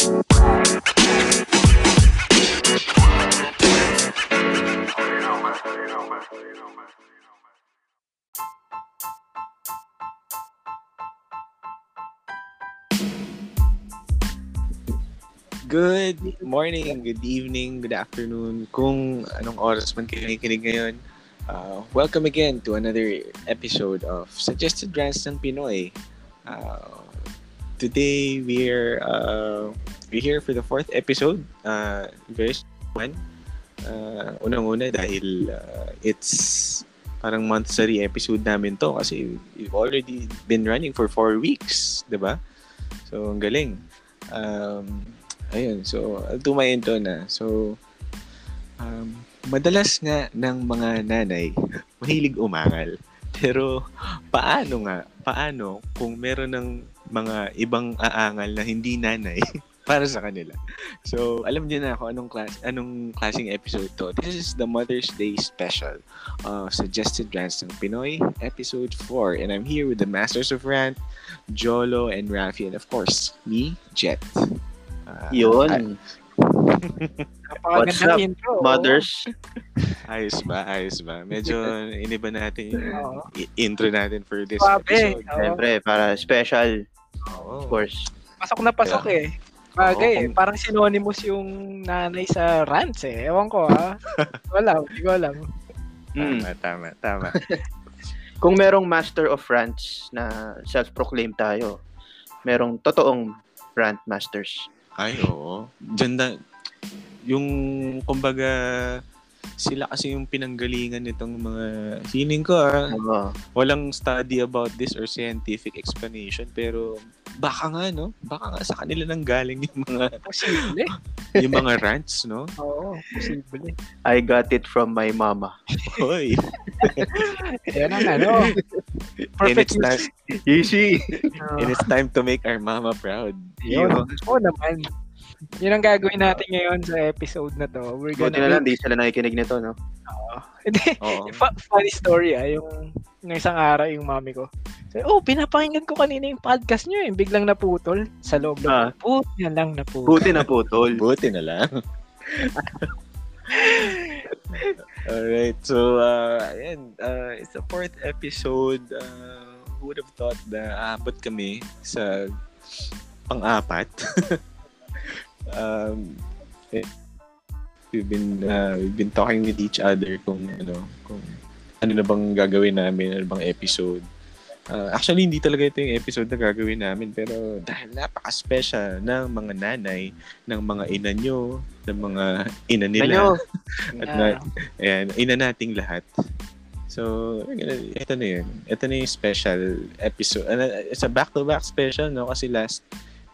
Good morning, good evening, good afternoon, kung anong oras man kayo nakikinig ngayon. Uh, welcome again to another episode of Suggested Rants ng Pinoy. Uh, today, we're, uh, we're here for the fourth episode. Uh, very one. Uh, unang-una dahil uh, it's parang monthsary episode namin to kasi we've already been running for four weeks, di ba? So, ang galing. Um, Ayun, so, my intro na. So, um, madalas nga ng mga nanay, mahilig umangal. Pero, paano nga? Paano kung meron ng mga ibang aangal na hindi nanay para sa kanila? So, alam niyo na ako anong class anong klaseng episode to. This is the Mother's Day special uh, Suggested Rants ng Pinoy, episode 4. And I'm here with the Masters of Rant, Jolo and Rafi, and of course, me, Jet. Uh, Yun. What's up, intro, mothers? Ayos ba? Ayos ba? Medyo iniba natin yung intro natin for this Pabe, episode. Oh. Siyempre, para special. Oh. Of course. Pasok na pasok yeah. eh. Bagay oh, eh. Parang synonymous yung nanay sa rants eh. Ewan ko ha. wala, hindi ko alam. Tama, mm. tama, tama. Kung merong master of rants na self-proclaim tayo, merong totoong rant masters. Ay, oo. Diyan na, yung, kumbaga, sila kasi yung pinanggalingan nitong mga feeling ko ah, uh, walang study about this or scientific explanation pero baka nga no? Baka nga sa kanila nang galing yung mga posible. yung mga rants no? Oo posible. I got it from my mama. Hoy. Yan ang ano. Perfect and it's easy and it's time to make our mama proud. Yun. Oo naman yun ang gagawin natin ngayon sa episode na to. We're gonna... Buti na lang, di sila nakikinig nito, no? Oo. Hindi. funny story, ah. Yung, yung isang araw, yung mami ko. So, oh, pinapakinggan ko kanina yung podcast nyo, eh. Biglang naputol sa loob ng ah. Buti na lang naputol. Buti naputol. Buti na lang. Alright, so, uh, ayan, uh, it's the fourth episode. Uh, who would have thought na aabot kami sa pang-apat? Um, eh, we've been uh, we've been talking with each other kung ano kung ano na bang gagawin namin, ano bang episode. Uh, actually, hindi talaga ito yung episode na gagawin namin pero dahil napaka-special ng mga nanay, ng mga ina nyo, ng mga ina nila. at na, ayan, ina nating lahat. So, ito na yun. Ito na yung special episode. It's a back-to-back special, no? Kasi last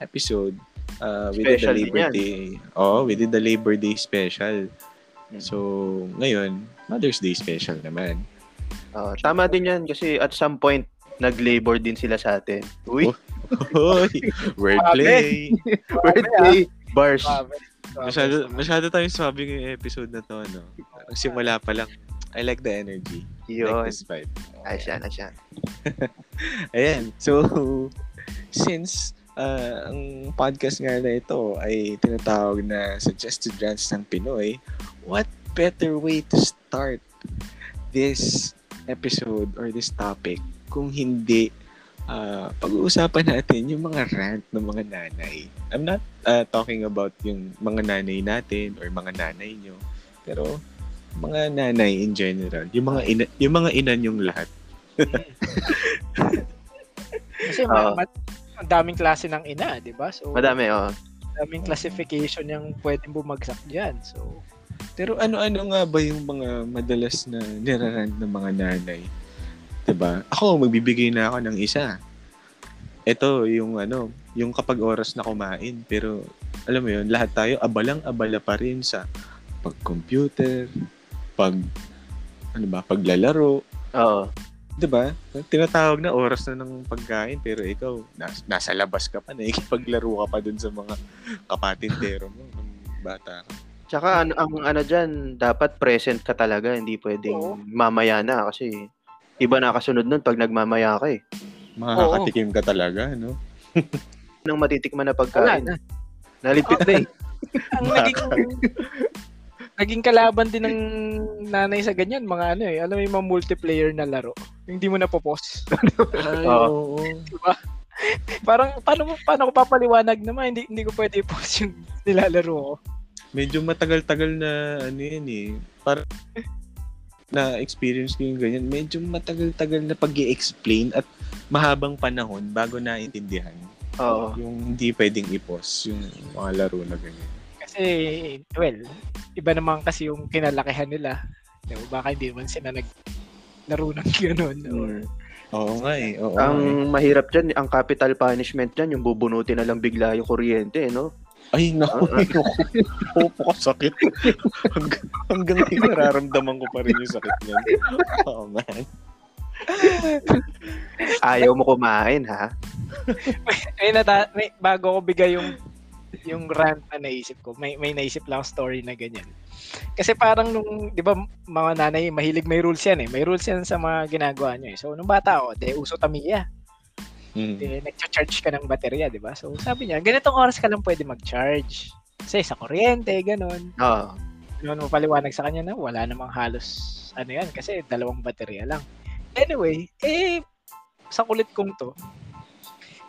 episode, uh, we did the Labor Day. Oh, we did the Labor Day special. Hmm. So, ngayon, Mother's Day special naman. Uh, tama din yan kasi at some point, nag-labor din sila sa atin. Uy! Uy! Wordplay! Wordplay! Bars. Masyado, masyado tayong sabi ng episode na to, ano? Ang simula pa lang. I like the energy. Yun. like this vibe. Ayos yan, ayos yan. Ayan. So, since uh, ang podcast nga na ito ay tinatawag na Suggested Rants ng Pinoy, what better way to start this episode or this topic kung hindi uh, pag-uusapan natin yung mga rant ng mga nanay. I'm not uh, talking about yung mga nanay natin or mga nanay nyo, pero mga nanay in general, yung mga ina, yung mga ina yung lahat. Kasi uh, ma- ang daming klase ng ina, 'di ba? So Madami, oh. Daming classification yung pwedeng bumagsak diyan. So pero ano-ano nga ba yung mga madalas na nirarant ng mga nanay? 'Di ba? Ako magbibigay na ako ng isa. Ito yung ano, yung kapag oras na kumain, pero alam mo 'yun, lahat tayo abalang-abala pa rin sa pag-computer, pag ano ba, paglalaro. Oo. 'Di ba? Tinatawag na oras na ng pagkain pero ikaw nas, nasa labas ka pa na ikipaglaro ka pa dun sa mga kapatintero mo ng bata ka. Tsaka ang, ang ano diyan, dapat present ka talaga, hindi pwedeng Oo. mamaya na kasi iba na kasunod nun pag nagmamaya ka eh. Makakatikim ka talaga, no? Nang matitikman na pagkain. Wala na. Naligpit na eh. Ang naging naging kalaban din ng nanay sa ganyan, mga ano eh, alam mo yung mga multiplayer na laro. Hindi mo na popost. Ay, Oo. diba? Parang paano mo paano ko papaliwanag naman hindi hindi ko pwede i-post yung nilalaro ko. Medyo matagal-tagal na ano yan eh. Para na experience ko yung ganyan. Medyo matagal-tagal na pag explain at mahabang panahon bago naintindihan. Oo. Yung hindi pwedeng i-pause yung mga laro na ganyan. Kasi well, iba naman kasi yung kinalakihan nila. Diba? Baka hindi naman sila nag laro ng gano'n. Or. Oo nga eh. Oo nga eh. Ang mahirap dyan, ang capital punishment dyan, yung bubunutin na lang bigla yung kuryente, eh, no? Ay, naku. Opo ka sakit. hanggang, hanggang ngayon nararamdaman ko pa rin yung sakit niyan. Oh, man. Ayaw mo kumain, ha? may, nata- may, bago ko bigay yung yung rant na naisip ko, may may naisip lang story na ganyan. Kasi parang nung, di ba, mga nanay, mahilig may rules yan eh. May rules yan sa mga ginagawa nyo eh. So, nung bata ako, de uso tamiya. Mm. De, nag-charge ka ng baterya, di ba? So, sabi niya, ganitong oras ka lang pwede mag-charge. Kasi sa kuryente, ganun. Oo. Noon mo paliwanag sa kanya na wala namang halos ano yan kasi dalawang baterya lang. Anyway, eh sa kulit kong to,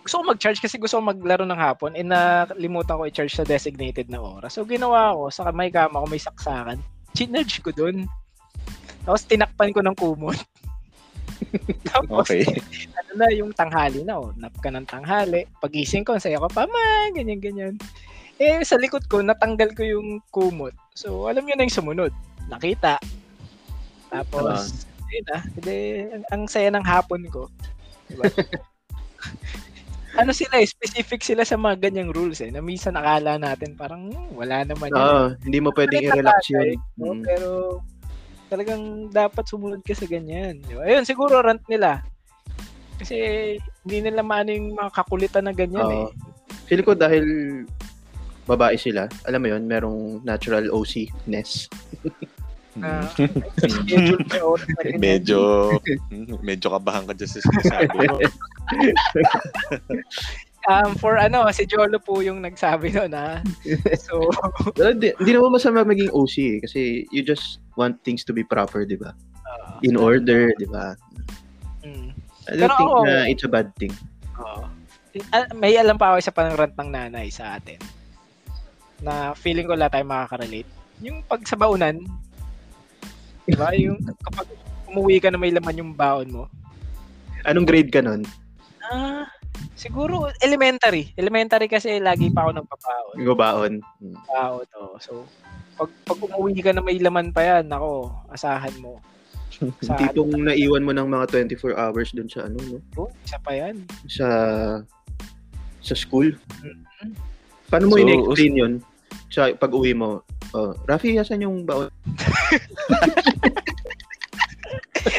gusto ko mag-charge kasi gusto ko maglaro ng hapon eh nakalimutan ko i-charge sa designated na oras. So ginawa ko sa may kama ko may saksakan. Chinarge ko dun. Tapos tinakpan ko ng kumot. Tapos Okay. ano na yung tanghali na oh, nap ka ng tanghali. Pagising ko, saya ko pa, ma, ganyan ganyan. Eh sa likod ko natanggal ko yung kumot. So alam niyo na yung sumunod. Nakita. Tapos yun ah, hindi, ang, ang saya ng hapon ko. Diba? ano sila eh, specific sila sa mga ganyang rules eh. Na minsan akala natin parang hmm, wala naman. Oo, hindi mo pwedeng i-relax yun. No? Mm. Pero talagang dapat sumunod ka sa ganyan. Ayun, siguro rant nila. Kasi hindi nila maano yung mga kakulitan na ganyan eh. Oo. Feeling ko dahil babae sila, alam mo yun, merong natural OC-ness. Na may oras na ganyan. medyo medyo kabahan ka dyan sa sinasabi mo. Um, for ano, si Jolo po yung nagsabi noon ha. So, Well, di, di naman masama maging OC eh, kasi you just want things to be proper, di ba? uh, In order, di ba? mm, I don't Pero think ako- na it's a bad thing. Ah, may alam pa ako isa pa ng rant ng nanay sa atin. Na feeling ko wala tayong makaka-relate. Yung pag sa baunan, di ba? Yung kapag umuwi ka na may laman yung baon mo, Anong grade ka nun? Ah, siguro elementary. Elementary kasi lagi pa ako nagpapaon. Yung baon. Hmm. Pao to. So, pag, pag umuwi ka na may laman pa yan, ako, asahan mo. Asahan Tipong naiwan mo ng mga 24 hours dun sa ano, no? mo. Isa pa yan. Sa sa school. Paano mo So, in-explain yun? Sa pag-uwi mo, oh, Rafi, asan yung baon?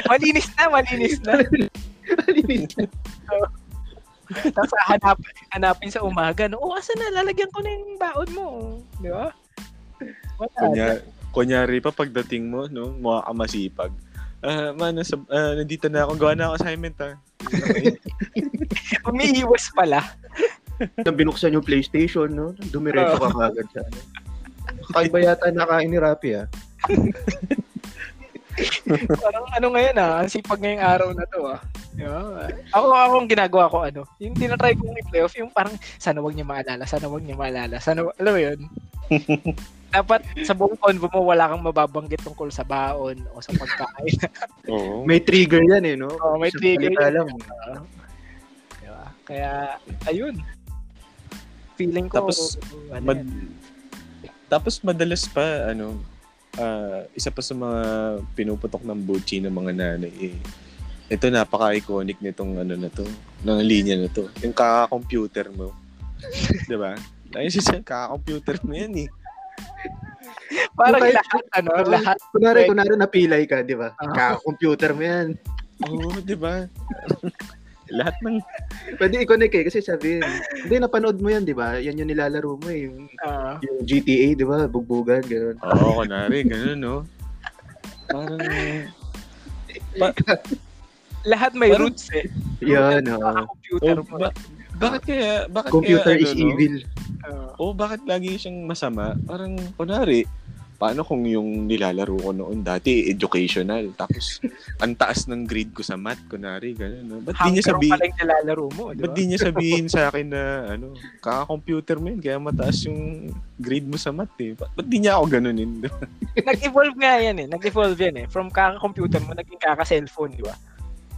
Malinis na, malinis na. Tapos hanap, hanapin sa umaga. No? Oh, asan na? Lalagyan ko na yung baon mo. Di ba? Wala. Kunya, kunyari pa pagdating mo, no, mukha ka masipag. Ah, man, nasa, ah, nandito na ako. Gawa na ako assignment, ha. Umiiwas pala. Nang binuksan yung PlayStation, no? Dumiretso ka kagad sa ano. Kakaiba yata nakain ni Rafi, ah. Parang ano ngayon ah, ang sipag ngayong araw na to ah. Ba? Ako, ako ang ginagawa ko ano, yung tinatry kong i-playoff, yung parang sana wag niya maalala, sana wag niya maalala, sana, alam mo yun? Dapat sa buong convo mo, wala kang mababanggit tungkol sa baon o sa pagkain. Oo. May trigger yan, eh, no? Oo, may Sa trigger yan. lang. Di ba? Kaya, ayun. Feeling ko, Tapos, ano Mad- yan. Tapos madalas pa, ano, ah, isa pa sa mga pinuputok ng buchi ng mga nanay, eh, ito napaka-iconic nitong ano na to, ng linya na to. Yung kaka-computer mo. 'Di ba? Ayun siya, kaka-computer mo yan eh. parang kahit- lahat, ano, lahat. Kunwari, kunwari napilay ka, di ba? Ah. Ka-computer mo yan. Oo, 'di ba? Lahat ng Pwede i-connect eh, kasi sabihin, hindi, napanood mo yan, di ba? Yan yung nilalaro mo eh, yung, ah, yung GTA, di ba? Bugbugan, gano'n. Oo, kunwari, ganun, no? Parang, lahat may Parang- roots eh. Yan, oo. computer oh, mo. ba- bakit kaya, bakit Computer kaya, is ano, no? evil. Ah. oh, bakit lagi siyang masama? Parang, kunwari, paano kung yung nilalaro ko noon dati educational tapos ang taas ng grade ko sa math kunwari ganun no? ba't di niya sabihin pala yung nilalaro mo, di ba't ba? di niya sabihin sa akin na ano kaka-computer mo yun kaya mataas yung grade mo sa math eh ba't, ba't di niya ako ganunin di ba? Nag-evolve nga yan eh. Nag-evolve yan eh. From kaka-computer mo, naging kaka-cellphone, di ba?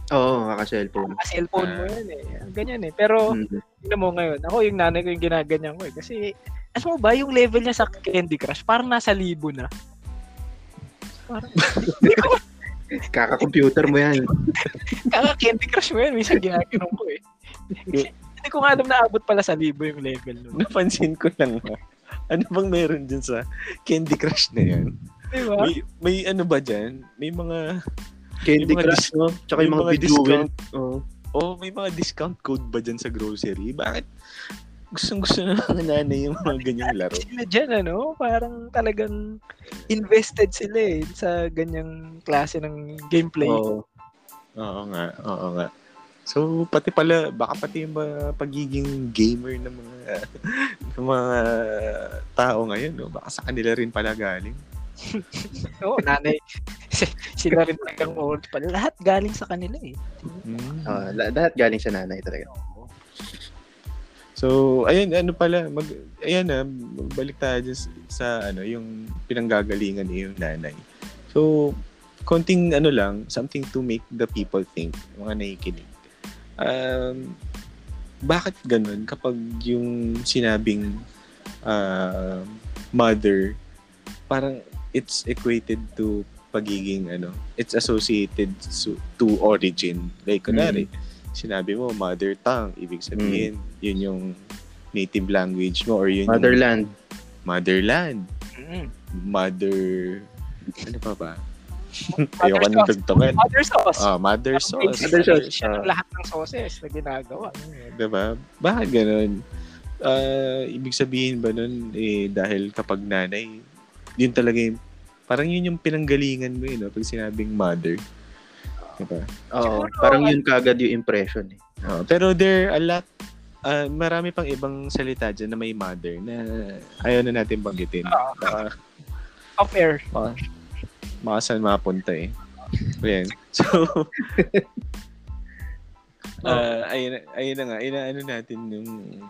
Oo, kaka-cellphone. Kaka-cellphone mo Ah. yan eh. Ganyan eh. Pero, Mm. tingnan mo ngayon, ako yung nanay ko yung ginaganyan ko eh. Kasi, as mo ba, yung level niya sa Candy Crush, parang nasa libo na. Parang, Kaka-computer mo yan. kaka-Candy Crush mo yan, minsan ginaganon ko eh. Hindi ko nga alam na abot pala sa libo yung level nun. napansin ko lang ha. ano bang meron dyan sa Candy Crush na yan Di ba? may, may ano ba dyan may mga Candy mga Crush, no? Tsaka yung may mga mga discount. Oo. oh may mga discount code ba dyan sa grocery bakit gustong gusto na ng nanay yung mga ganyang laro Sila dyan, ano, parang talagang invested sila eh sa ganyang klase ng gameplay. Oo. Oo nga, oo nga. So, pati pala, baka pati yung mga pagiging gamer ng mga ng mga tao ngayon, no? baka sa kanila rin pala galing. Oo, nanay. sila rin talagang old pa. Lahat galing sa kanila eh. Mm. Ah, la- lahat galing sa nanay talaga. So, ayun, ano pala, mag, ayan na, balik tayo sa, ano, yung pinanggagalingan ni yung nanay. So, konting ano lang, something to make the people think, mga nakikinig. Um, bakit ganun kapag yung sinabing uh, mother, parang it's equated to pagiging ano, it's associated to, to origin. Like, kunwari, sinabi mo mother tongue, ibig sabihin, yun yung native language mo or yun yung Motherland. motherland, Mm. mother, ano pa ba? Mother Ayoko nang sauce. tugtugin. Mother sauce. Ah, mother sauce. Mother sauce. Siya ng lahat ng sauces na ginagawa. Diba? Bakit ganun? Ah, ibig sabihin ba nun, eh, dahil kapag nanay, yun talaga yung, parang yun yung pinanggalingan mo yun, no? pag sinabing mother. Diba? Oo. Siguro, Parang yun kagad yung impression eh. Oh, pero there are a lot, ah, marami pang ibang salita dyan na may mother na ayaw na natin banggitin. Baka, Off air. baka saan mapunta eh. Ayan. So, ah ayun, ayun na nga, inaano natin yung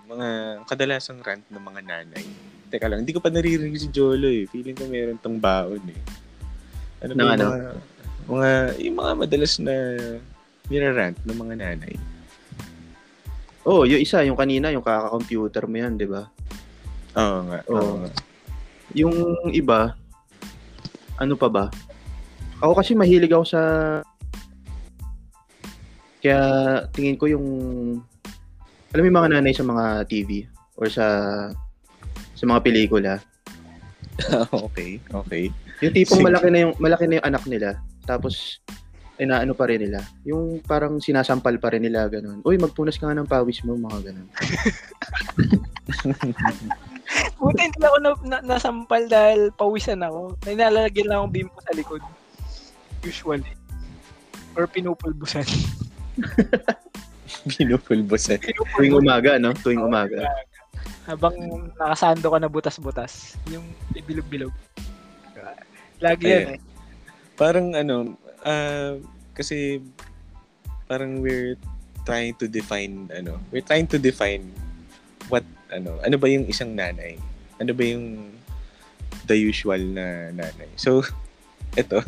mga kadalasang rant ng mga nanay. Teka lang, hindi ko pa naririnig si Jolo eh. Feeling ko meron tong baon eh. Ano ba Ng yung ano? mga, mga, yung mga madalas na nirarant ng mga nanay? Oo, yung isa, yung kanina, yung kaka-computer mo yan, di ba? Oo nga, oo Oo. nga. Yung iba, ano pa ba? Ako kasi mahilig ako sa... Kaya tingin ko yung... Alam mo yung mga nanay sa mga TV or sa sa mga pelikula. okay, okay. Yung tipong malaki na yung malaki na yung anak nila. Tapos inaano pa rin nila. Yung parang sinasampal pa rin nila ganun. Uy, magpunas ka nga ng pawis mo, mga ganun. Buti hindi ako na, na, nasampal dahil pawisan ako. May nalalagyan lang akong bimpo sa likod. Usually. Or pinupulbusan. Pinupulbosan. Tuwing umaga, no? Tuwing umaga. Habang nakasando ka na butas-butas. Yung bilog-bilog. Lagi Ayan. yan eh. Parang ano, ah, kasi parang we're trying to define ano, we're trying to define what ano, ano ba yung isang nanay? Ano ba yung the usual na nanay? So, eto,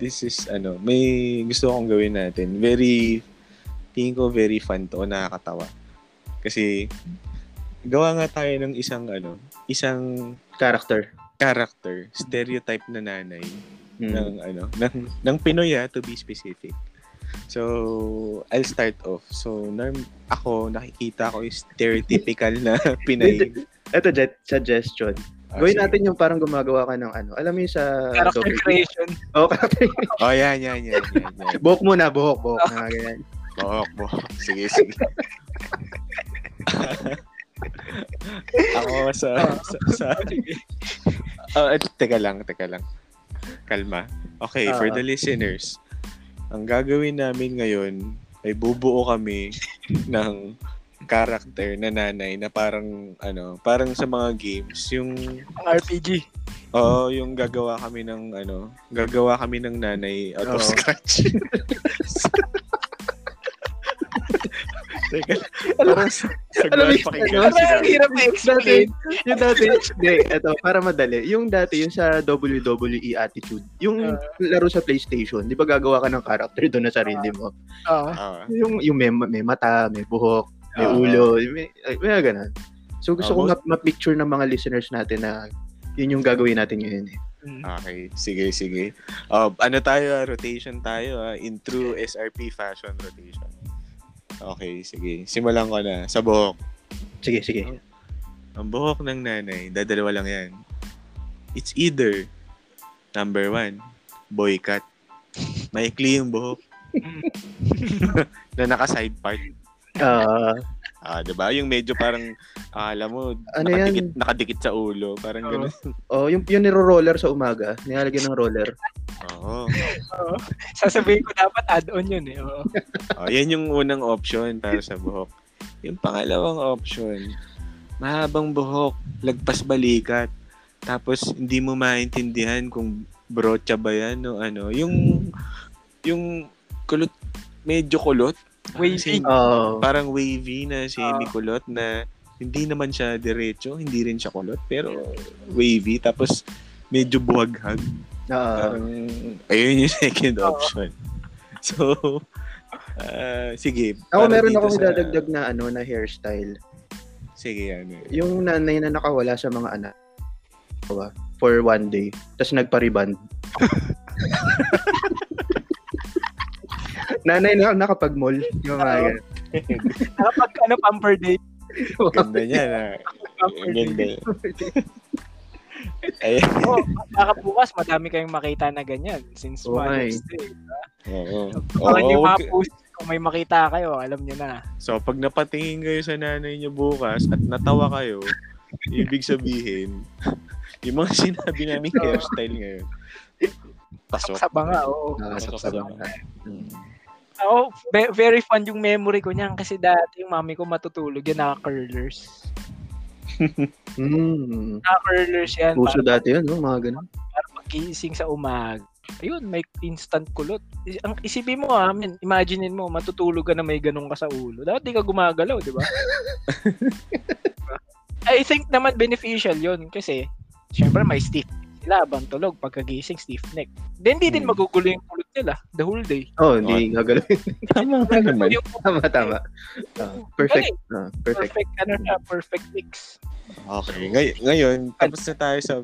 this is ano, may gusto akong gawin natin. Very tingin ko very fun to nakakatawa. Kasi gawa nga tayo ng isang ano, isang Character. character, stereotype na nanay Hmm. ng ano ng ng Pinoy ah, to be specific. So, I'll start off. So, norm, ako nakikita ko yung stereotypical na Pinay. Ito, jet, suggestion. Ah, Gawin natin yung parang gumagawa ka ng ano. Alam mo yung sa... Character Adobe? creation. Oo, character. Oh, yan, yan, yan, yan, yan. buhok muna, buhok, buhok. na ganyan. Buhok, buhok. Sige, sige. ako sa, sa, sa eh, teka lang, teka lang. Kalma. Okay, for Ah. the listeners, ang gagawin namin ngayon ay bubuo kami ng character na nanay na parang ano, parang sa mga games, yung RPG. Oo, yung gagawa kami ng ano, gagawa kami ng nanay out of scratch. Teka, parang sa, sa Alam yung- pakinggan ano, si Ang Gabi. hirap i-explain. yung dati, hindi, eto, para madali. Yung dati, yung sa WWE Attitude, yung Ah. laro sa PlayStation, di ba gagawa ka ng character doon na sarili mo? Oo. Ah, Yung, yung may, may mata, may buhok, may Oo. ulo, may, ay, may ganun. So gusto ko most- ma- ma-picture ng mga listeners natin na yun yung gagawin natin ngayon eh. Mm. okay, sige, sige. Uh, ano tayo, rotation tayo ah, in true SRP fashion rotation. Okay, sige. Simulan ko na. Sa buhok. Sige, sige. Ang buhok ng nanay, dadalawa lang yan. It's either, number one, boy cut. Maikli yung buhok. na naka-side part. Ah, Ah, 'di ba? Yung medyo parang ah, alam mo, Ano nakadikit, yan? nakadikit sa ulo, parang Oo. gano'n. oh, yung, yung niro-roller sa umaga, nilalagyan ng roller. Oo. Oo. Sasabihin ko dapat add-on yun eh. Oo. Oh, yan yung unang option para sa buhok. Yung pangalawang option, mahabang buhok, lagpas balikat. Tapos hindi mo maintindihan kung brocha ba yan o ano. Yung yung kulot, medyo kulot. Wavy. Oh, Parang wavy na semi-kulot na hindi naman siya diretso, hindi rin siya kulot, pero wavy. Tapos medyo buhaghag. ah, Parang, ayun yung second option. So, ah, sige. ako meron akong sa- idadagdag na ano na hairstyle. Sige, ano. Yung nanay na nakawala sa mga anak for one day, tapos nagpariband. nanay na nakapag-mall. Yung mga ganun. Nakapag ano, pamper day. Ganda niya na. Pamper day. Ganda. Ay, Oo, baka bukas madami kayong makita na ganyan since Oo nga Mother's Day. oo. Abangan Oo, yung mga post kung may makita kayo, alam nyo na. So, pag napatingin kayo sa nanay niyo bukas at natawa kayo, ibig sabihin, yung mga sinabi namin hairstyle ngayon, pasok. Sa banga, oo. Nakasap sa bangka. Hmm. Ako, ve- very fun yung memory ko niyan kasi dati yung mami ko matutulog yan, naka-curlers. Hmm. Naka-curlers yan. Puso para, dati yun, no? mga ganun. para pagising sa umaga. Ayun, may instant kulot. Ang isipin mo ah, man, imaginein mo, matutulog ka na may ganun ka sa ulo. Dapat di ka gumagalaw, di ba? I think naman beneficial yun kasi syempre may stiff sila habang tulog pagkagising stiff neck. Then di din Hmm. magugulo yung kulot nila the whole day. Oh, hindi gagalawin. Tama ka naman. Yung tama, tama. Ah, perfect. Ah, perfect. perfect ano siya, perfect mix. Okay. Ngay- ngayon, tapos na tayo sa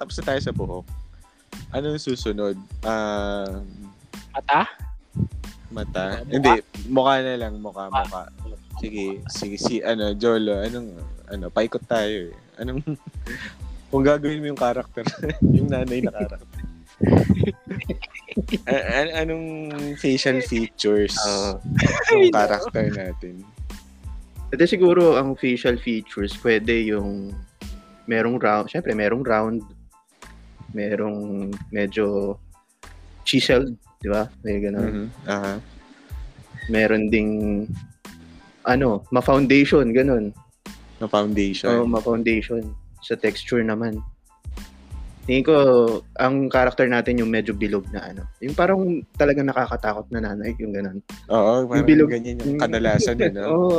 tapos na tayo sa buhok. Anong susunod? Ah, Mata? mata. Mukha? Hindi, mukha na lang, mukha, mukha. Sige, sige, si ano, Jolo, anong ano, paikot tayo eh. Anong kung gagawin mo yung character, yung nanay na character. A- an- anong facial features Ah. ng character natin? Ito siguro ang facial features, pwede yung merong round, syempre merong round, merong medyo chiseled, di ba? May ganun. Mhm. Aha. Meron ding ano, ma-foundation, ganun. Na foundation. Oo, ma-foundation. Sa texture naman. Tingin ko, ang character natin yung medyo bilog na ano. Yung parang talagang nakakatakot na nanay, yung ganun. Oo, parang bilog- ganyan yung yung- kadalasan eh, no? Oo.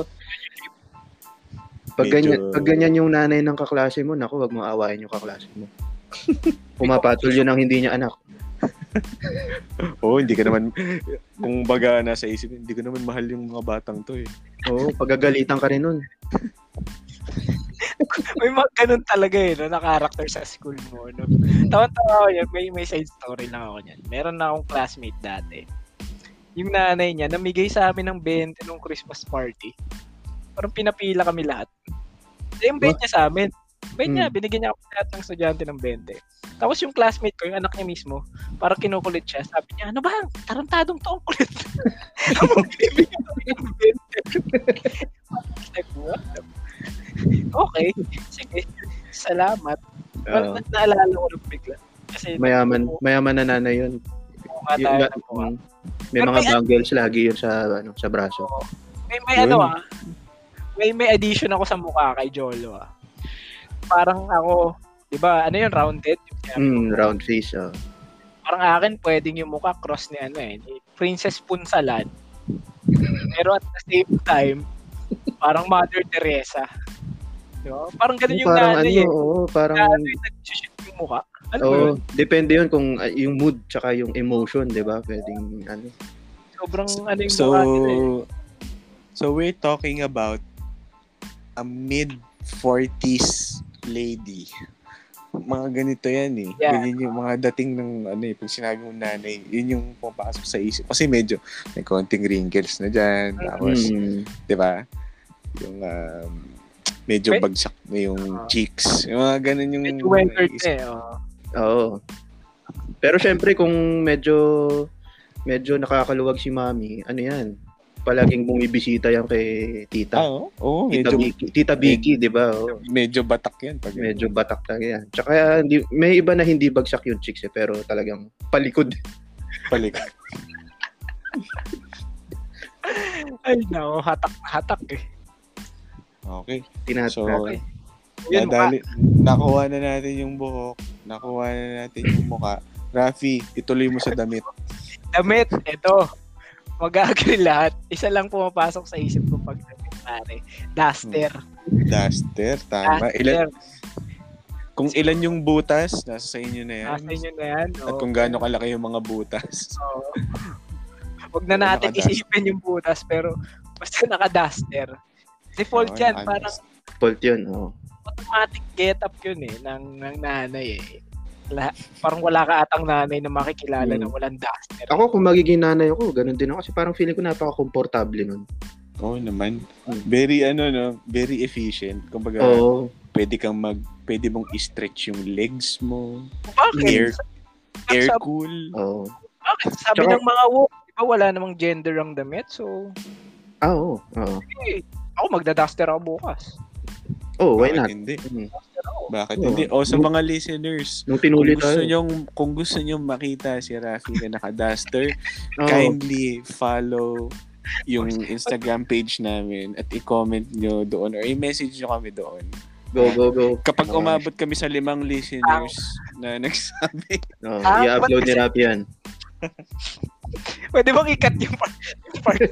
Pag Medyo- ganyan, pag ganyan yung nanay ng kaklase mo, naku, wag mo awayin yung kaklase mo. Pumapatol yun ang hindi niya anak. Oo, hindi ka naman, kung baga nasa isip, hindi ko naman mahal yung mga batang to eh. Oo, pagagalitan ka rin nun. May mga ganun talaga eh, no, na character sa school mo. No? Tawa-tawa ako yan, may, may side story lang ako niyan. Meron na akong classmate dati. Yung nanay niya, namigay sa amin ng 20 nung Christmas party. Parang pinapila kami lahat. Eh, yung 20 niya sa amin. 20 niya, Hmm. binigyan niya ako lahat ng estudyante ng 20. Tapos yung classmate ko, yung anak niya mismo, parang kinukulit siya. Sabi niya, ano ba? Tarantadong to ang kulit. Ang bibigyan kami ng 20. like, what? Okay, sige. Salamat. Oo. na- naalala ko lang bigla. Kasi mayaman, mayaman na nanay yun. Yung, mukha. mm, may Pero mga may- bangles lagi yun sa ano sa braso. May, may Yun. ano ah. may may addition ako sa mukha kay Jolo ah. Parang ako, 'di ba? Ano 'yun, rounded? Mm, round face. Oh. Parang akin pwedeng yung mukha cross ni ano eh, ni Princess Punsalan. Pero at the same time, parang Mother Teresa. Di ba? Parang ganun yung parang ano, nanay eh. oo, parang Nanay yung nag-shoot yung mukha. Ano Oo, yun? depende 'yun kung uh, yung mood tsaka yung emotion, 'di ba? Pwedeng ano. Sobrang ano yung So, mukha nila eh. so we're talking about a mid-40s lady. Mga ganito yan eh. Yeah. Ganyan yung mga dating ng ano eh, pag sinabi mong nanay, yun yung pumapasok sa isip. Kasi medyo may konting wrinkles na dyan. Tapos, Mm. di ba? Yung um, medyo bagsak na yung Ah. cheeks. Yung mga ganun yung... Medyo weathered eh. oo. Oo. Pero syempre kung medyo medyo nakakaluwag si Mami, ano 'yan? Palaging bumibisita yan kay tita. Ah, oo. Oo, Tita medyo, Vicky, Tita Vicky, 'di ba? Oo. medyo batak yan. Pag, Medyo batak talaga yan. Tsaka hindi, may iba na hindi bagsak yung chicks eh, pero talagang palikod. Palik. Ay, no, hatak hatak eh. Okay. Tinat So, Yun, mukha. Nadali, nakuha na natin yung buhok, nakuha na natin yung muka. Rafi, ituloy mo sa damit. Damit, ito. Mag-agree lahat. Isa lang pumapasok sa isip ko pag damit, pare. Duster. Duster, tama. Duster. Ilan, kung ilan yung butas, nasa sa inyo na yan. Nasa inyo na yan. At kung gaano kalaki yung mga butas. Oo. Huwag na natin isipin yung butas, pero basta naka-duster. Default Oo, yan, naka- parang fault yun. Oh. automatic get up yun eh, ng, ng nanay eh. La, parang wala ka atang nanay na makikilala Hmm. na walang duster. Ako kung magiging nanay ako, ganun din ako kasi parang feeling ko napaka-komportable nun. Oo naman. Hmm. Very ano no, very efficient. Kumbaga, Oo. pwede kang mag pwede mong i-stretch yung legs mo. Bakit? Air air Sabi, cool. Oo. bakit? Sabi Tsaka- ng mga woke, di ba wala namang gender ang damit, so Ah, oo. Oo. eh, ako magda-duster ako bukas. Oh, why Bakit not? hindi? Mm. Ako. Bakit Oo. hindi? O sa mga listeners, Nung kung pinuli gusto tayo. nyo, kung gusto nyo makita si Rafi na naka-duster, Oo. kindly follow yung Instagram page namin at i-comment nyo doon or i-message nyo kami doon. Go, go, go. Kapag umabot kami sa limang listeners na nagsabi, Oh, Ah, i-upload ni Rap yan. Pwede bang ikat yung part? Yung part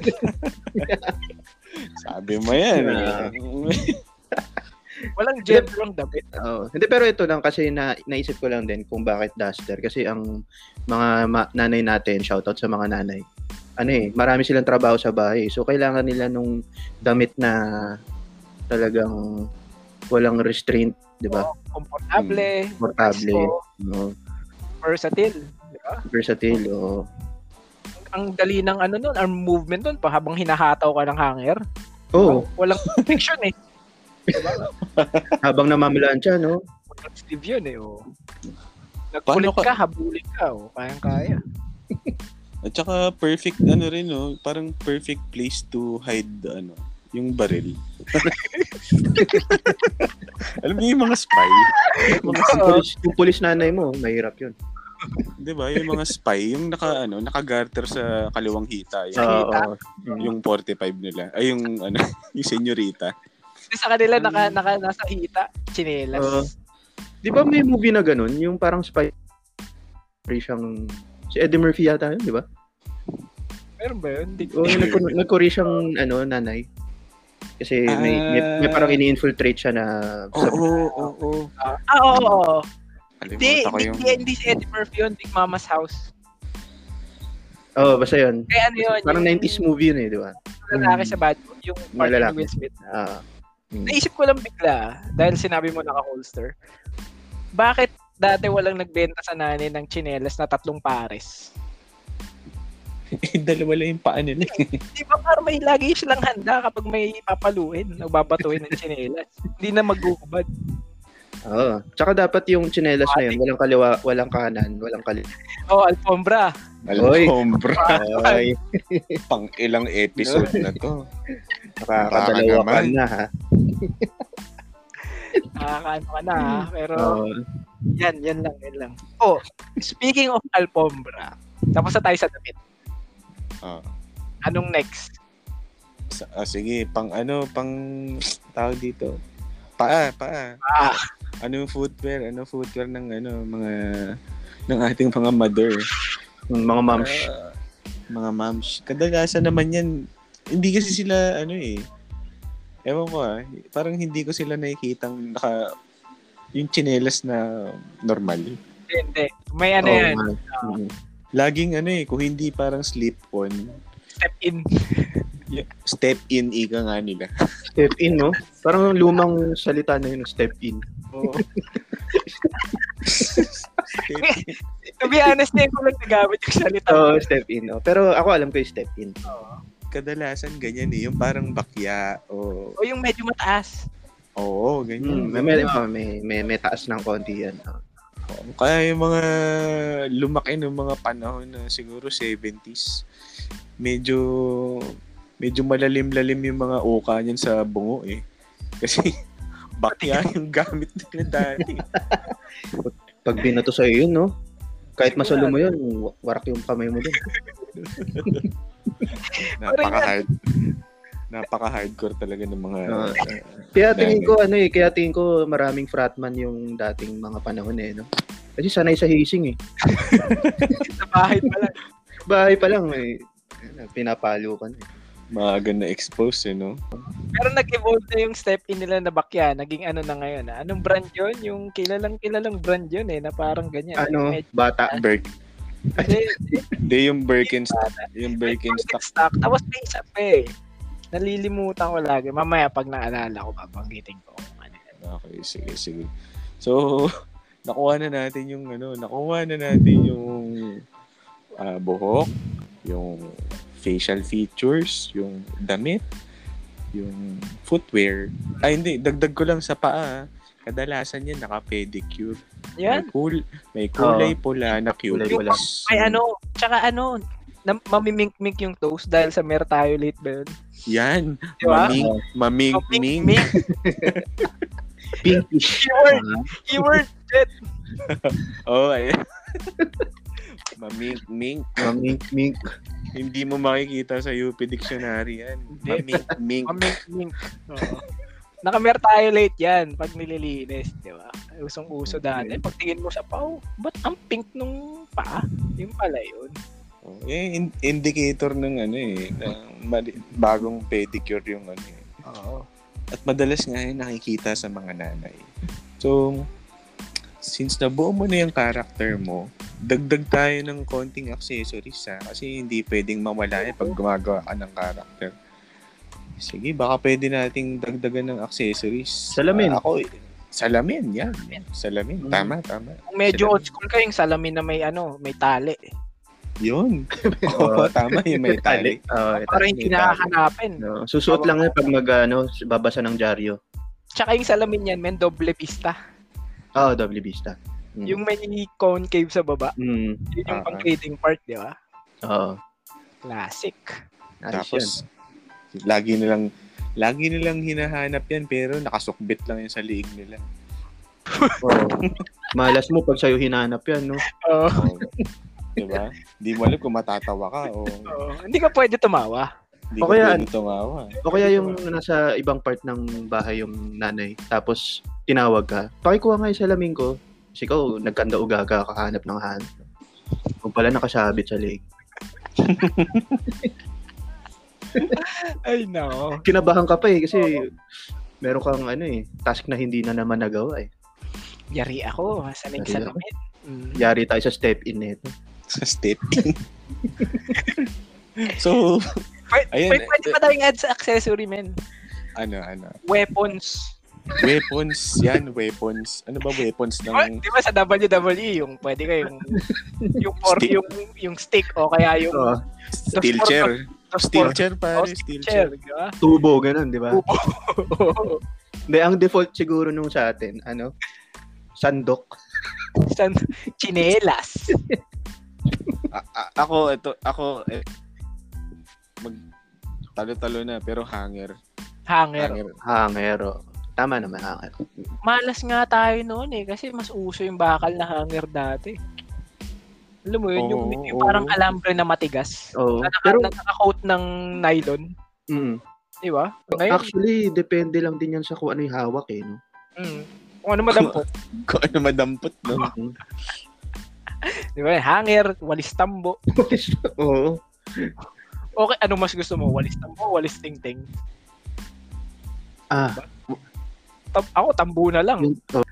sabi mo yan. Eh. walang gender ang damit. Oo. Hindi, pero ito lang kasi na, naisip ko lang din kung bakit duster. Kasi ang mga ma- nanay natin, shoutout sa mga nanay, ano eh, marami silang trabaho sa bahay. So, kailangan nila nung damit na talagang walang restraint, di ba? Komportable. Komportable. presko, No? versatile. Di ba? Versatile. oo. Ang dali ng ano nun, ang movement nun, pa habang hinahataw ka ng hanger. Oo. Walang fiction eh. habang namamalansya, no? Walang sleeve yun eh. Oh. Nagkulit ka, ka- habulin ka. Oh. Kayang-kaya. At saka perfect ano rin no, parang perfect place to hide ano, yung baril. Alam mo yung mga spy? Yung mga, pulis, kung pulis nanay mo, mahirap yun. 'Di ba? Yung mga spy, yung naka ano, naka-garter sa kaliwang hita, yung, Oo. Kita. Mm. yung 45 nila. Ay yung ano, yung senyorita. Sa kanila, naka, naka, nasa hita, chinelas. Oo. Di ba may movie na ganun? Yung parang spy siyang si Eddie Murphy yata yun, di ba? Meron ba yun? Hindi O yung nagko- nagkuri siyang ano, nanay. Kasi may, may, may parang ini-infiltrate siya na Oo, oo, oo. Ah, oo, oo, oo. Hindi, ko hindi, yung hindi, si Eddie Murphy yun. Big Mama's House. Oh, basta yun. Kaya ano yun? Parang yung 90s movie yun eh, di ba? lalaki Mm. sa bad boy, yung part ni. Will Smith. Ah. mm. Naisip ko lang bigla, dahil sinabi mo naka-holster, bakit dati walang nagbenta sa nanay ng chinelas na tatlong pares? dalawa lang yung paa nila. Di ba parang may lagi silang handa kapag may papaluin o babatuin ng chinelas. Hindi na magugubad. Oo. Tsaka dapat yung chinelas na yun, walang kaliwa, walang kanan, walang kaliwa. Oh, alfombra. Alfombra. Ay, Pang ilang episode na to. nakakadalawa ka na ha. Nakakaano ka na ha? Pero Oo. yan, yan lang, yan lang. Oh, speaking of alfombra, tapos na tayo sa damit. Ah. Anong next? Sa, ah, sige, pang ano, pang tawag dito. Paa, paa. Ah, Ano yung footwear? Ano footwear ng ano, mga ng ating mga mother? Mga moms. Ah, mga moms. Kadalasan naman yan, hindi kasi sila, ano eh, ewan ko ah, parang hindi ko sila nakikitang naka, yung chinelas na normal. hindi. May ano Oo yan. Mm. Laging ano eh, kung hindi parang slip-on, step in. step in, ika nga nila. Step in, no? Parang lumang salita na yun, step in. Oo. To be honest, hindi ko lang nagamit yung salita. Oo, step in. No? Pero ako alam ko yung step in. Kadalasan ganyan eh, yung parang bakya o O yung medyo mataas. oo, ganyan. Mm, may, may, may, may, may taas ng konti yan. Oh. Kaya yung mga lumaki ng mga panahon na siguro 70s, medyo medyo malalim-lalim yung mga uka niyan sa bungo eh. Kasi bakya yung gamit nila dati. Pag binato sa'yo yun, no? Kahit masalo mo yun, warak yung kamay mo dun. Napaka-hard. Napaka-hardcore talaga ng mga Oo. Kaya tingin ko, ano eh, kaya tingin ko maraming fratman yung dating mga panahon eh, no? Kasi sanay sa hising eh. Sa bahay pa lang. Bahay pa lang eh. Pinapalo ka na eh. Maaga na expose eh, no? Pero nag-evolve na yung step in nila na bakya. Naging ano na ngayon. ah. Anong brand yun? Yung kilalang kilalang brand yun eh. Na parang ganyan. Ano, Medyo- bata. Berk. Kasi, Hindi yung Birkenstock. Yung Birkenstock. stock. Tapos may isa pa eh. Nalilimutan ko lagi. Mamaya pag naalala ko, babanggitin ko. ano. Okay, sige, sige. So, nakuha na natin yung ano, nakuha na natin yung ah, buhok, yung facial features, yung damit, yung footwear. Ay, hindi, dagdag ko lang sa paa. Kadalasan yan naka-pedicure. Yan. May, cool, may kulay pula na cute. pula. May ano, tsaka ano, na, mamimink-mink yung toes dahil sa mertiolate ba yun? Yan. Di ba? Maming, maming, ming. Mamimink. Pinkish. Keyword. Keyword. Oh, ayan. maming, ming. Mamink, mink. Hindi mo makikita sa UP Dictionary yan. Hindi. Maming, ming. Mamimink. Oo. Naka-mertiolate yan pag nililinis, di ba? Usong-uso dati. Pag tingin mo sa pao, ba't ang pink nung pa? Yung pala yun. Oh, eh, in- indicator ng ano eh, ng mali- bagong pedicure yung ano eh. Oo. At madalas nga yun nakikita sa mga nanay. So, since nabuo mo na yung character mo, dagdag tayo ng konting accessories ha. Kasi hindi pwedeng mawala yan pag gumagawa ka ng character. Sige, baka pwede nating dagdagan ng accessories. Salamin. Ah, ako, salamin, yan. Salamin. Mm. Tama, tama. Kung medyo Sila- old school ka, yung salamin na may ano, may tali. Yun. Oo, tama yung may tali. Oo, Para hindi nakahanapin. No, susuot lang yan pag mag, ano, babasa ng dyaryo. Tsaka yung salamin yan, men, doble pista. Oo, oh, double vista. Mm. Yung may concave sa baba. Mm. Yun yung pang ah. trading part, di ba? Oo. Classic. Ayos yan. Tapos, lagi nilang lagi nilang hinahanap yan pero nakasukbit lang yan sa liig nila. Oo. Malas mo pag sa'yo hinanap yan, no? Oo. Oh, diba? Hindi mo alam kung matatawa ka o Oo. Hindi ka pwede tumawa. Hindi O ka kaya- pwede tumawa. O kaya yung nasa ibang part ng bahay yung nanay, tapos tinawag ka, pakikuha nga yung salamin ko. Kasi ikaw, nagkanda ugaga, kakahanap ng hanap. Kung pala nakasabit sa leg. Ay, no. Kinabahan ka pa eh, kasi meron kang ano eh, task na hindi na naman nagawa eh. Yari ako. Sanay Yari sa lamin. Mm. Yari tayo sa step in nito. Sa stepping. so, Pwede, Ayun, pwede, pwede pa tayong add sa accessory, men. ano, ano. Weapons. Weapons, yan, weapons. Ano ba weapons Di ba, ng di ba sa WWE, yung pwede ka yung yung, for, Stick. yung, yung stick o kaya yung Oo. steel sport- chair? the Steel sport- chair, pare. stick Steel chair, chair. di ba? Tubo, ganun, di ba? Tubo. Hindi, ang default siguro nung sa atin, ano, sandok. San, chinelas. A- a- ako, ito, ako, eh, mag talo-talo na, pero hanger. Hanger. Hanger. Hangero. Tama naman, hanger. Malas nga tayo noon eh kasi mas uso yung bakal na hanger dati. Alam mo yun, yung, Oo, yung oo. parang alambre na matigas. Oo. Na, naka, Pero, na naka-coat ng nylon. mm, Di ba? Ngayon, Actually, depende lang din yan sa kung ano yung hawak eh. No? mm, kung ano madampot. Kung ano madampot, no? Di ba? Hanger, walis tambo. Oo. Okay, ano mas gusto mo? Walis tambo, walis tingting? Ah, Tam- ako, tambo na lang. oh.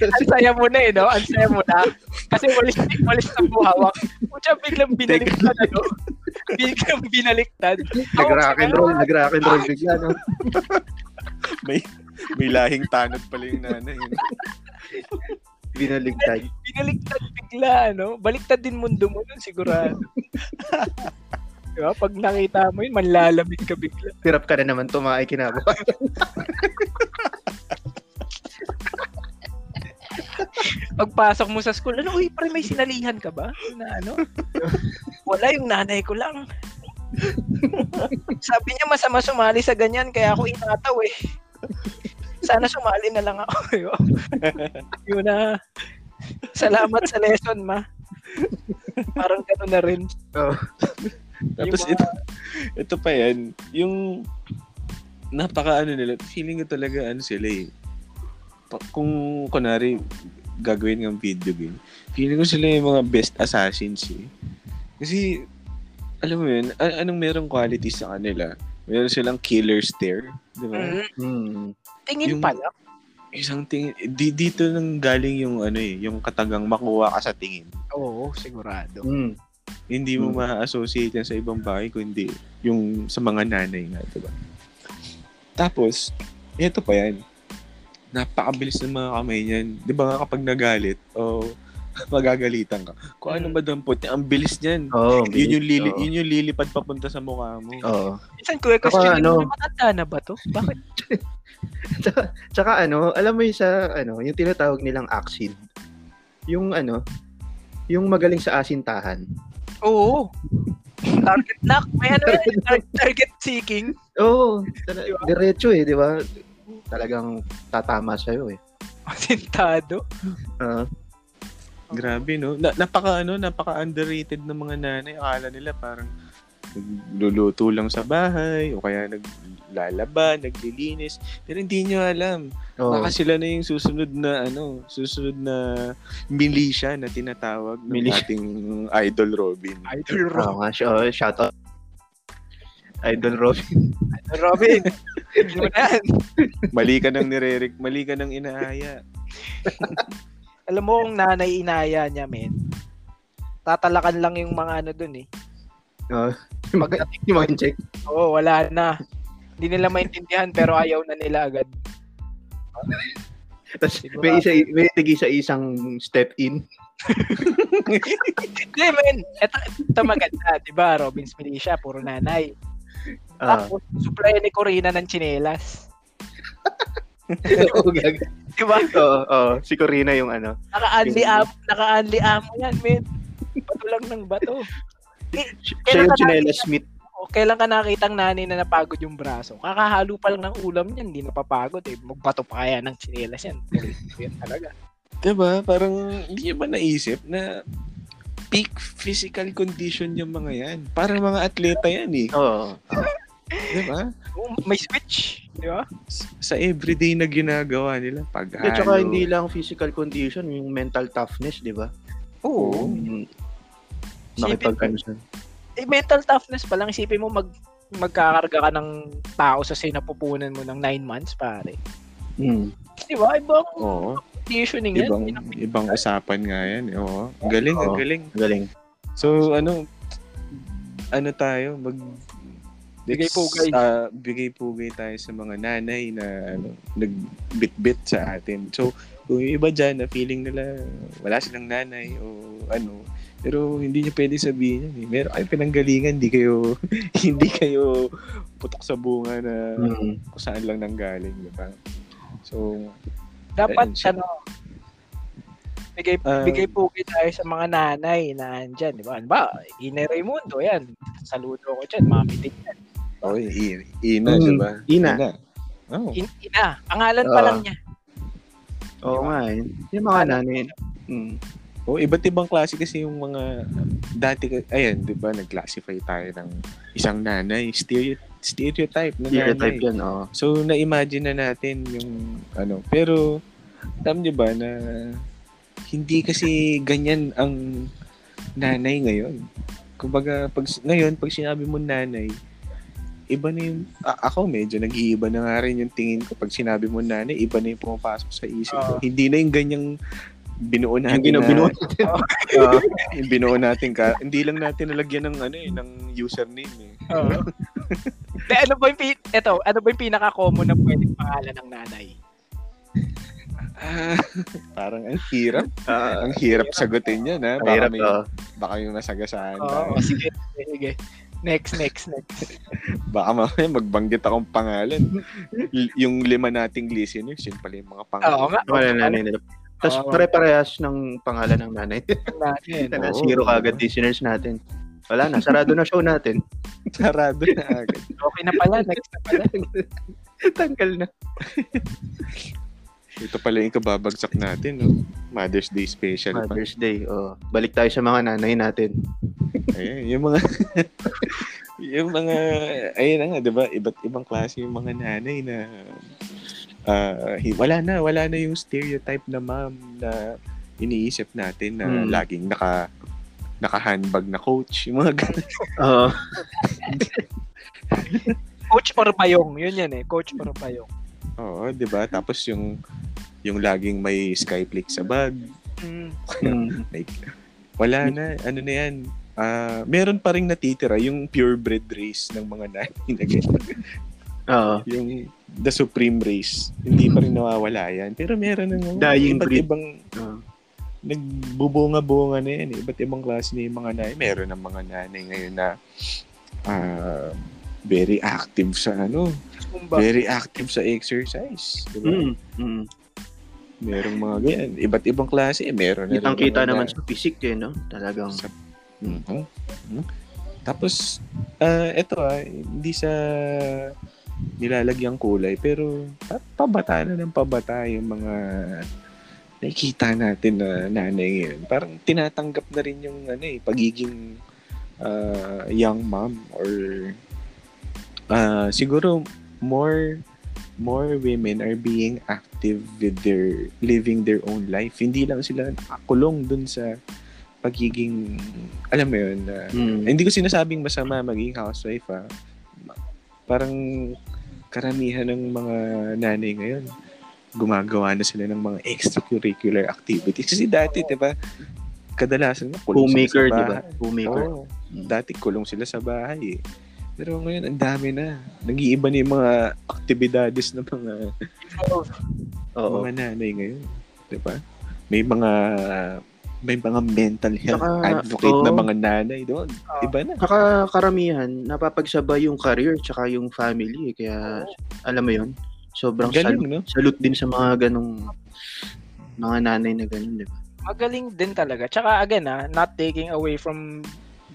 Ang saya mo na eh, no? Ang saya mo na. Kasi walis, walis tambo hawak. Kutsa biglang binaliktad, ano? Biglang binaliktad. nag-rock and roll, nag-rock and roll bigla, no? May, may lahing tanod pala yung nanay. Binaligtad. Binaliktad bigla, ano? Baliktad din mundo mo nun, sigurado. diba? Pag nakita mo yun, manlalamig ka bigla. Hirap ka na naman tumakay kinabukasan. Pagpasok mo sa school, ano, uy, pre, may sinalihan ka ba? Na ano? Wala, yung nanay ko lang. Sabi niya masama sumali sa ganyan, kaya ako inataw eh. Sana sumali na lang ako. Yun, yun na. Salamat sa lesson, ma. Parang gano'n na rin. Oo. Tapos Yung ito, ito pa yan, yung napaka ano nila, feeling ko talaga ano sila eh. Pa- kung kunwari gagawin ng video game, feeling ko sila yung mga best assassins eh. Kasi, alam mo yun, a- anong merong quality sa kanila? Meron silang killer stare, di ba? Mm, Hmm. Tingin Yung- pa lang. Isang tingin, di, dito nang galing yung ano eh, yung katagang makuha ka sa tingin. Oo, sigurado. Hmm. Hindi mo Hmm. ma-associate yan sa ibang bagay kundi yung sa mga nanay nga, diba? Tapos, ito pa yan. Napakabilis ng mga kamay niyan. Di ba nga kapag nagalit o magagalitan ka, kung ano Mm. ba dampot niya, ang bilis niyan. Oo. yun, yung lili, Oo. yun yung lilipad papunta sa mukha mo. Oo. Minsan ko question ano- ano, matanda na ba to? Bakit? Tsaka, tsaka ano, alam mo yung sa, ano, yung tinatawag nilang acid. Yung ano, yung magaling sa asintahan. Oo. Target lock. May ano yan, tar- target seeking. Oo. tala- Di ba? diretso eh, di ba? Talagang tatama sa'yo eh. Asintado. Ah, Grabe, no? Na, napaka, ano, napaka underrated ng mga nanay. Akala nila parang nagluluto lang sa bahay o kaya naglalaba, naglilinis. Pero hindi nyo alam. oo. Baka sila na yung susunod na ano, susunod na militia na tinatawag ng Militia. ating idol Robin. Idol Oo nga, sh- oh, shout out. Idol Robin. Robin. Na yan. Mali ka nang nireric, mali ka nang inaaya. Alam mo kung nanay inaya niya, men. Tatalakan lang yung mga ano dun eh. Yung mga, yung mga check. Oo, wala na. Hindi nila maintindihan pero ayaw na nila agad. Tapos may isa may tigi sa isang step in. Hindi, men. Ito, ito maganda, di ba? Robin's Militia, puro nanay. Ah, Tapos, supply ni Corina ng chinelas. oo, gag- Di ba? oo, oo, si Corina yung ano. Naka-unli Yung- am, naka-unli amo yan, men. Bato lang ng bato. Siya Kailan yung ka Chinela nakita- Smith. O, kailan ka nakitang nanay na napagod yung braso? Kakahalo pa lang ng ulam niyan, hindi napapagod eh. Magbato pa kaya ng chinelas yan. Yan talaga. Diba? Parang hindi nyo ba naisip na peak physical condition yung mga yan? Para mga atleta yan eh. Oo. Diba? Oo, May switch, di ba? S- Sa everyday na ginagawa nila. Paghalo. At saka hindi lang physical condition, yung mental toughness, di ba? Oo. Mm. Siya. Eh, mental toughness pa lang. Isipin mo mag magkakarga ka ng tao sa sinapupunan mo ng 9 months, pare. Mm. Di ba? Ibang Oo. conditioning yan. Ibang, ibang usapan nga yan. eh. Oo. Ang galing, ang Oo. galing. Galing. So, ano, ano tayo, mag, Bigay pugay. ah, bigay pugay tayo sa mga nanay na ano, nagbitbit sa atin. So, kung yung iba dyan na feeling nila wala silang nanay o ano, pero hindi niyo pwede sabihin yan. Eh. Meron kayo pinanggalingan, hindi kayo hindi kayo putok sa bunga na Mm. kung saan lang nanggaling, di ba? So, Dapat, ano, bigay, Ah. bigay pugi tayo sa mga nanay na andyan, di ba? Ano ba? Ine Raimundo, yan. Saludo ko dyan, mami din yan. oh, i- ina, Mm, di ba? ina. Oh. In, ina, pangalan pa Oo. lang niya. Oo nga eh. Yung mga nanay. Mm. Oh, iba't ibang klase kasi yung mga dati ka- ayan, 'di ba, nag-classify tayo ng isang nanay, stereo, stereotype na Stereotype nanay. yan, oo. So na-imagine na natin yung ano, pero alam niyo ba na hindi kasi ganyan ang nanay ngayon. Kumbaga pag ngayon pag sinabi mo nanay, iba na yung a- ako medyo nag-iiba na nga rin yung tingin ko pag sinabi mo nanay, iba na yung pumapasok sa isip ko. Oo. Hindi na yung ganyang binuo Yung natin ginaw, na- binuo Oo, yung binuo natin ka. Hindi lang natin nalagyan ng ano eh, ng username eh. Oo. De, ano ba yung, eto, ano ba yung pinaka-common na pwedeng pangalan ng nanay? Ah, parang ang hirap. Ah, Ang hirap sagutin yan ha. Baka Mahirap, may, oo. baka yung nasagasaan Oo, tayo. sige, sige. Next, next, next. Baka mamaya magbanggit akong pangalan. L- yung lima nating listeners, yun pala yung mga pangalan. Oo nga. Wala na nila. Tapos Oo. pare-parehas ng pangalan ng nanay. Natin. na zero kagad listeners natin. Wala na, sarado na show natin. Sarado na agad. Okay na pala, next na pala. Tanggal na. Ito pala yung kababagsak natin, no? Mother's Day special pa. Mother's Day. Oh. Balik tayo sa mga nanay natin. Ayan, yung mga yung mga ayun na nga, 'di ba? Iba't ibang klase yung mga nanay na ah, hi- wala na, wala na yung stereotype na mom na iniisip natin na Hmm. laging naka naka-handbag na coach. Yung mga ganun. Oo. Coach or Payong. Yun yan eh. Coach or Payong. Oo, 'di ba? Tapos yung yung laging may skyflake sa bag. Mm. Like, wala na. Ano na yan? Ah, meron pa ring natitira yung purebred race ng mga nanay na ganyan. Oo. yung the supreme race. Hindi pa rin nawawala yan. Pero meron ng Dying iba't breed. ibang Oo. nagbubunga-bunga na yan. eh. Iba't ibang klase na yung mga nanay. Meron ng mga nanay ngayon na ah, very active sa ano, very active sa exercise. Di ba? Mm. Mm. Merong mga ganyan. Iba't ibang klase. eh. Meron na Kitang-kita naman na- sa physique eh, no? Talagang. Sa- Mhm. Mhm. Tapos, ah eto ah, hindi sa nilalagyang kulay, pero pa- pabata na ng pabata yung mga nakikita natin na nanay ngayon. Parang tinatanggap na rin yung ano eh, pagiging ah, young mom or ah, siguro more more women are being active with their living their own life. Hindi lang sila nakakulong dun sa pagiging alam mo yun na Mm. hindi ko sinasabing masama maging housewife ah. Parang karamihan ng mga nanay ngayon gumagawa na sila ng mga extracurricular activities. Kasi dati, di ba, kadalasan na kulong Homemaker, sila di sa ba? bahay. Homemaker. Oo. dati kulong sila sa bahay eh. Pero ngayon, ang dami na. Nag-iiba na yung mga aktibidades ng mga, Oo. mga nanay ngayon. Di ba? May mga may mga mental health Saka, advocate na oo. mga nanay doon. Oo. Iba na. Saka karamihan, napapagsabay yung career tsaka yung family. eh. Kaya, alam mo yun, sobrang Galing, salute, no? salute din sa mga ganong mga nanay na ganun, di ba? Magaling din talaga. Tsaka again ah, not taking away from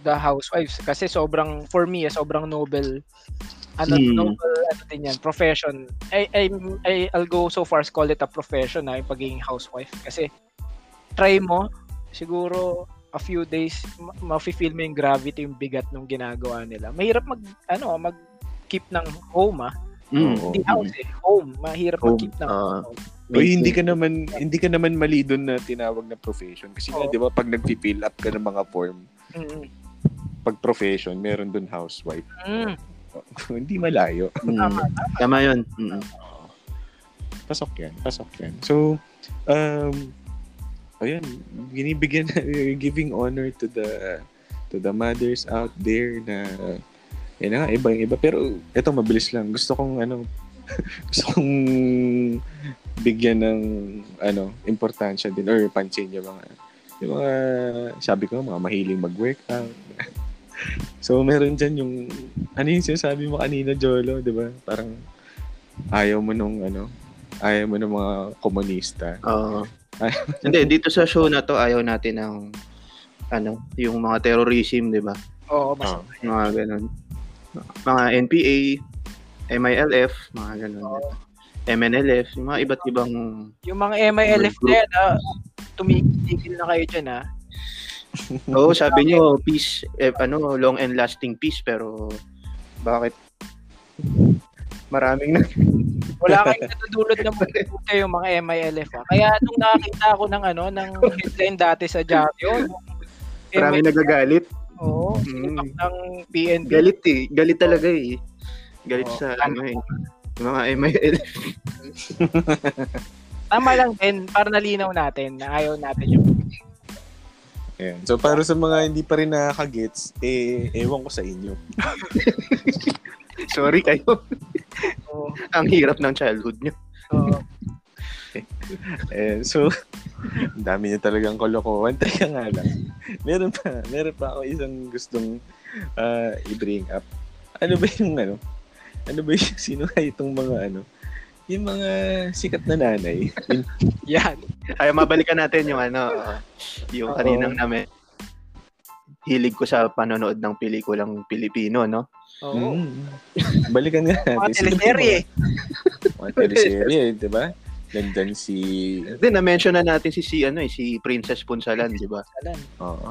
the housewives kasi sobrang for me ah, sobrang noble ano Hmm. noble ano din yan profession I, I I I'll go so far as call it a profession na yung pagiging housewife kasi try mo siguro a few days ma- mafe-feel mo yung gravity yung bigat ng ginagawa nila mahirap mag ano mag keep ng home ah Mm. Hindi house eh home mahirap Home, mag keep ng ah. home. O hindi ka naman hindi ka naman mali doon na tinawag na profession kasi nga Oo. 'di ba pag nagfi-fill up ka ng mga form Mm, pag profession meron doon housewife mm. hindi malayo Mm. Tama yun. Mm. pasok yan pasok yan so um ayun binibigyan giving honor to the to the mothers out there na yun na nga, iba yung iba pero ito mabilis lang gusto kong ano gusto kong bigyan ng ano importansya din or pansin yung mga yung mga sabi ko mga mahiling mag-workout so meron dyan yung ano yung sinasabi mo kanina Jolo di ba parang ayaw mo nung ano ayaw mo ng mga komunista Oo. Ay. Hindi, dito sa show na to, ayaw natin ng ano, yung mga terrorism, di ba? oo mas Oo. Mga ganun. Mga NPA, MILF, mga ganun. MNLF, yung mga iba't ibang Yung mga MILF na yan, ah, tumigil na kayo dyan, ha? Oo, sabi niyo peace, eh, ano, long and lasting peace, pero bakit maraming na Wala kayong natutulot na mabuti yung mga MILF, ha? Kaya nung nakakita ako ng, ano, ng headline dati sa Diaryo, maraming nagagalit. Oo, Mm. ng PNP. Galit eh. Galit talaga eh. Galit Oo, sa ano eh. Mga MIL. Tama lang din, para nalinaw natin na ayaw natin yung Ayan. So, para sa mga hindi pa rin nakakagets, eh, ewan ko sa inyo. Sorry kayo. Oo. Ang hirap ng childhood nyo. Oo. Eh, so, ang dami niya talagang kolokohan. Teka nga lang. Meron pa, meron pa ako isang gustong ah, i-bring up. Ano ba yung ano? Ano ba yung sino nga itong mga ano? Yung mga sikat na nanay. Yan. Ay, mabalikan natin yung ano, uh, yung Oo. kaninang namin. Hilig ko sa panonood ng pelikulang Pilipino, no? Oo. Mm. Balikan nga natin. Mga teleserye. Mga, teleserye, di ba? Nandyan si... Then, na-mention na natin si, si, ano, eh, si Princess Punsalan, di ba? Alan. Oo.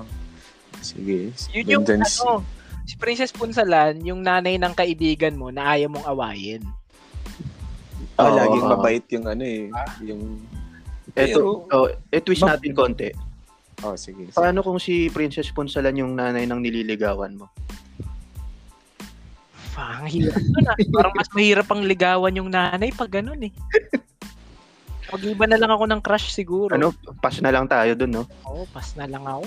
Sige. Yun yung Nandyan si... ano, si Princess Punsalan, yung nanay ng kaibigan mo na ayaw mong awayin. Ah, Oo. laging mabait yung ano eh. Yung... Eto, oh, eh, twist Ma- natin konti. Oh, sige. sige. Paano kung si Princess Punsalan yung nanay ng nililigawan mo? Pa, ang hirap nun ah. Parang mas mahirap ang ligawan yung nanay pag ganun eh. Mag-iba na lang ako ng crush siguro. Ano, pass na lang tayo dun, no? Oo, pas na lang ako.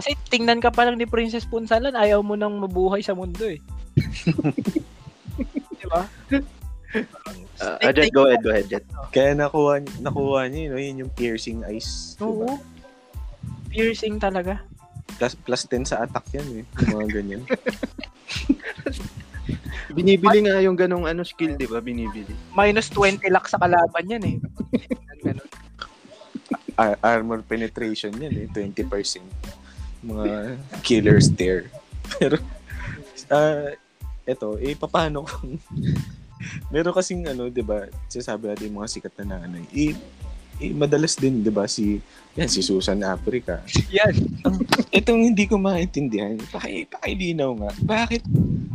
Kasi tingnan ka pa lang ni Princess Punsalan, ayaw mo nang mabuhay sa mundo eh. Di ba? Uh, uh, Jet, go ahead, go ahead, Jet. Kaya nakuha, nakuha niya, no? yun yung piercing eyes. Oo. Diba? Piercing talaga. Plus, plus 10 sa attack yan eh. Mga ganyan. Binibili nga yung ganong ano skill, di ba? Binibili. Minus 20 lak sa kalaban yan eh. Ganun. Ar- armor penetration yan eh. 20%. Mga killer stare. Pero, ah, eto, eh, paano kung meron kasing ano, 'di ba? Sinasabi natin yung mga sikat na nanay. Eh, eh, madalas din, 'di ba, si yan si Susan Africa. Yan. Itong hindi ko maintindihan, paki, pakilinaw nga, bakit,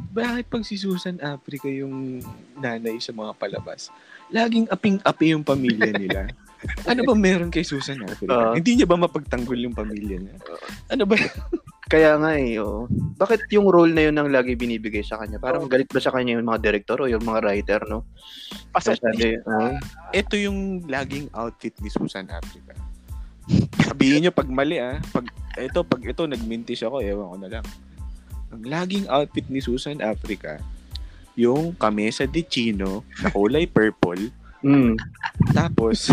bakit pag si Susan Africa yung nanay sa mga palabas, laging aping-api yung pamilya nila? ano ba meron kay Susan Africa? Oo. hindi niya ba mapagtanggol yung pamilya niya? Ano ba? Kaya nga eh, oo. Bakit yung role na yun ang lagi binibigay sa kanya? Parang galit ba sa kanya yung mga director o yung mga writer, no? Pasok Kaya sabi, oo. Ito yung laging outfit ni Susan Africa. Sabihin niyo pag mali ah, pag ito pag ito nagmintis ako, ewan ko na lang. Ang laging outfit ni Susan Africa, yung kamesa de chino na kulay purple, Mm. tapos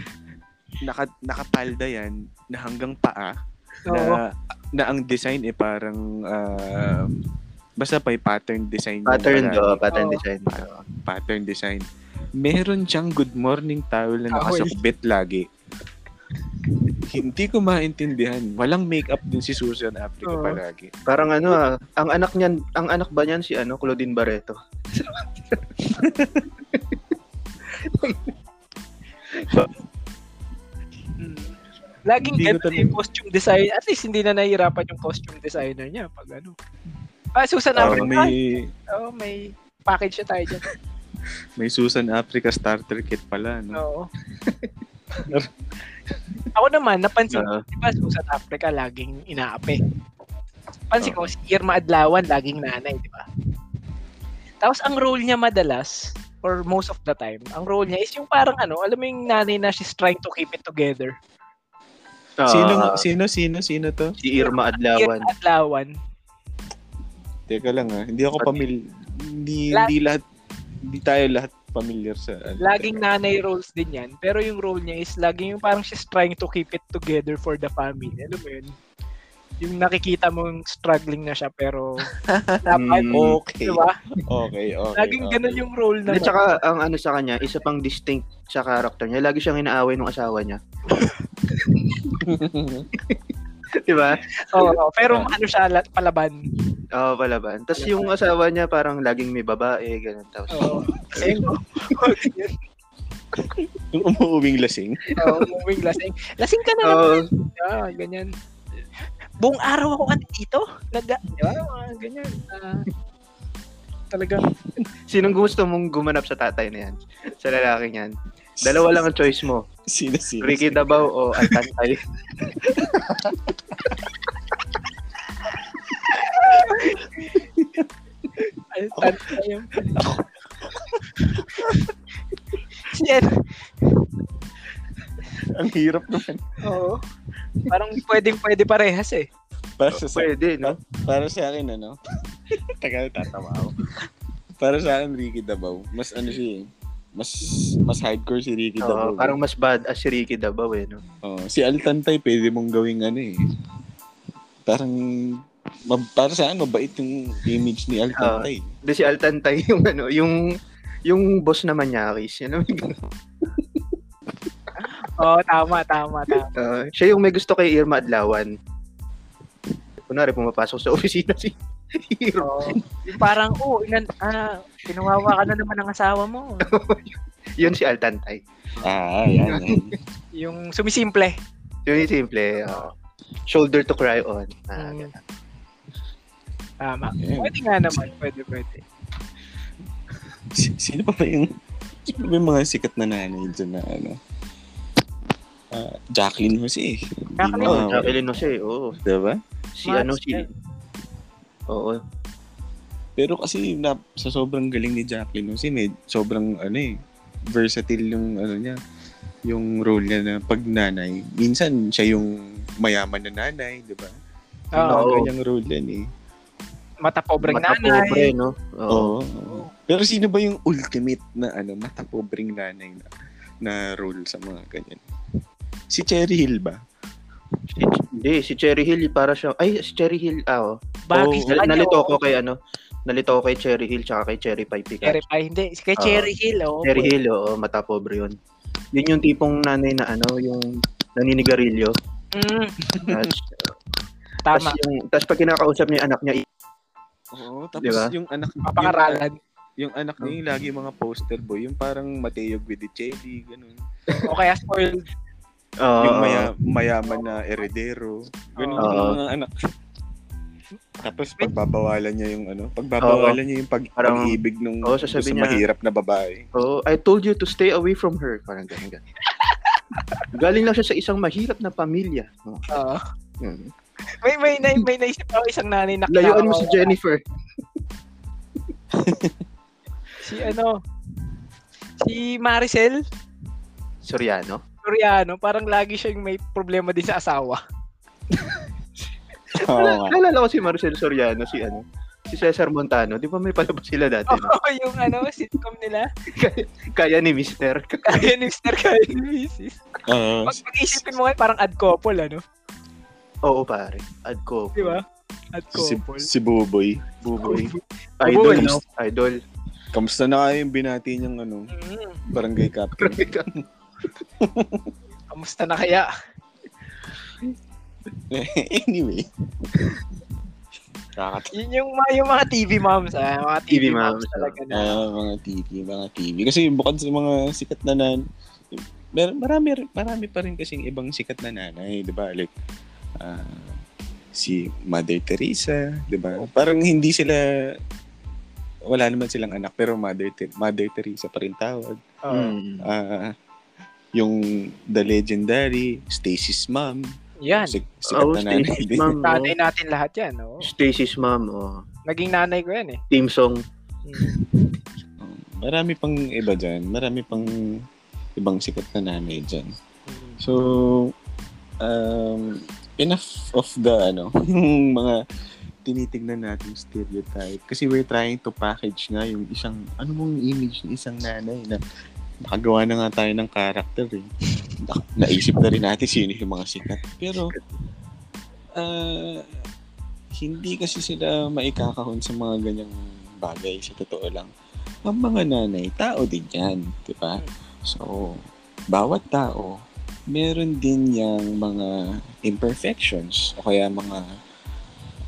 naka nakapalda yan na hanggang paa Oo. na na ang design eh parang ah, basta pa pattern design Pattern, do, pattern Oo. design. Oo. pattern design. Meron siyang good morning towel na nakasukbit lagi. Hindi ko maintindihan. Walang makeup din si Susan Africa Oo. palagi. Parang ano ah, ang anak niyan, ang anak ba niyan si ano, Claudine Barreto? Mm. Laging Hindi ganun yung costume design. At least hindi na nahihirapan yung costume designer niya pag ano. Ah, Susan Parang Africa. may Oh, may package siya tayo dyan. may Susan Africa starter kit pala, no? Oo. Ako naman, napansin ko, Oo. di ba Susan Africa laging inaapi. Pansin ko, si Irma Adlawan laging nanay, di ba? Tapos ang role niya madalas, or most of the time, ang role niya is yung parang ano, alam mo yung nanay na she's trying to keep it together. Ah, Sino sino sino sino to? si Irma Adlawan. Irma Adlawan. Teka lang ah, hindi ako pamil hindi hindi lahat hindi tayo lahat familiar sa ano. Laging nanay roles din yan. Pero yung role niya is laging yung parang she's trying to keep it together for the family. Alam mo yun? Yung nakikita mong struggling na siya pero dapat, Mm. Okay. di ba? Okay, okay. Laging okay. ganun yung role At naman. saka ang ano sa kanya, isa pang distinct sa character niya, lagi siyang inaaway ng asawa niya. Di ba? Oo, oo. pero ano siya, la- palaban. Oo, palaban. Tapos yung asawa niya parang laging may babae, ganun. Tapos, Oo. Kasi, Yung umuuwing lasing. Oo, umuwing lasing. Lasing ka na Oo. naman. Ah, ganyan. Buong araw ako andito. Nag, di ba? Mga ganyan. Ah, talagang, Sinong gusto mong gumanap sa tatay na yan? Sa lalaki yan? Dalawa lang ang choice mo. Sino, sino? Ricky Dabaw o Altantay. al- al- yung, ano, Ang hirap naman. oo. Parang pwedeng pwede parehas eh. Para sa, Pwede, no? para sa akin, ano? Tagal, tatawa ako. Para sa akin, Ricky Dabaw. Mas ano siya eh. Mas, mas hardcore si Ricky Oo, Dabaw. parang mas bad as si Ricky Dabaw, eh, no? Oo, si Altantay, pwede mong gawing ano eh. Parang, ma- para sa akin, mabait yung image ni Altantay. Hindi si Altantay yung ano, yung yung boss naman niya, Chris. Yan ang Oo, tama, tama, tama. Uh, siya yung may gusto kay Irma Adlawan. Kunwari, pumapasok sa opisina si Irma. Oo. Yung parang, oh, inan, ah, kinuwawa ka na naman ng asawa mo. Yun si Altantay. Ah, yan, yan. Yung sumisimple. Yun yung simple. uh, shoulder to cry on. Ah, Mm. ganun. Tama. Yan. Pwede nga naman, pwede, pwede. Si- Sino pa ba yung, sino pa ba yung mga sikat na nanay dyan na ano? Ah, Jacqueline Jose. Jacqueline Oh. Jacqueline Jose, oo. Diba? Si Mas- ano, si... Oo. Pero kasi na, sa sobrang galing ni Jacqueline Jose, may sobrang ano eh, versatile yung ano niya, yung role niya na pag nanay. Minsan siya yung mayaman na nanay, di ba? Yung Oo. Oo. ganyang role yan eh. Mata pobreng Mata nanay. pobre, no? Oo. Oo. oo. Pero sino ba yung ultimate na ano, matapobreng nanay na, na role sa mga ganyan? Si Cherry Hill ba? Si, hindi, si Cherry Hill, para siya... Ay, si Cherry Hill, ah, oh. Nal- kanya. nalito oh. ko kay ano, nalito ko kay Cherry Hill tsaka kay Cherry Pie Picasso. Cherry Pie, hindi. Kay Oo. Cherry Hill, oh. Cherry. Hill, oo, mata pobre yun. Yun yung tipong nanay na ano, yung naninigarilyo. Mm, Tapos, tama. tas yung, tas pag kinakausap niya yung anak niya, Oo, tapos Di ba? yung anak Papakaralan. Yung, yung anak niya yung lagi mga poster boy, yung parang Mateo Guidicelli, ganun. o kaya spoiled. oo, yung maya, mayaman na eredero. Ganun Oo. yung mga anak. Tapos pagbabawalan niya yung ano, pagbabawalan niya yung pag, Parang- pag-ibig nung gusto sasabihin niya- mahirap na babae. Oo, I told you to stay away from her. Parang ganun, ganun. Galing lang siya sa isang mahirap na pamilya. Oh, Oo. yun. May, may, may, may naisip ako isang nanay na Layuan mo si Jennifer. Si ano, si Maricel Soriano. Soriano, parang lagi siyang may problema din sa asawa. Nga. Naalala ko si Marcel Soriano, si ano, si Cesar Montano. Di ba may palabas sila dati? Oo, yung ano, sitcom nila. Kaya ni Mister. Kaya ni Mr. Kaya ni Mrs. Oo. Pag pag-isipin mo nga, parang ad couple, ano? Oo, pare. Adko. Di ba? Ad si, couple. si Buboy. Buboy. Buboy, Idol, no? no? Idol. Kamusta na kayo yung binati niyang ano, Mm, barangay captain? kamusta na kaya? anyway. Kakat Yun yung, mga- yung mga TV moms, ah. Mga TV, TV moms, moms, talaga na. Ah, mga TV, mga TV. Kasi bukod sa mga sikat na nan, mer marami, marami pa rin kasing ibang sikat na nanay, di ba? Like, ah, si Mother Teresa, di ba? Parang hindi sila, wala naman silang anak, pero Mother, Te- Mother Teresa pa rin tawag. Mm. Ah, yung The Legendary, Stacy's Mom, Yan. sik- sikat Oh, na nanay din. mom. Nanay natin lahat yan, no? Stacy's mom. Oh. Naging nanay ko yan, eh. Team song. Mm. Marami pang iba dyan. Marami pang ibang sikat na nanay dyan. Mm. So, um, enough of the, ano, yung mga tinitignan natin stereotype. Kasi we're trying to package nga yung isang, ano mong image ng isang nanay na nakagawa na nga tayo ng character eh. Na- Naisip na rin natin sino yung mga sikat. Pero, ah, hindi kasi sila maikakahon sa mga ganyang bagay sa totoo lang. Ang mga nanay, tao din yan, di ba? So, bawat tao, meron din yung mga imperfections o kaya mga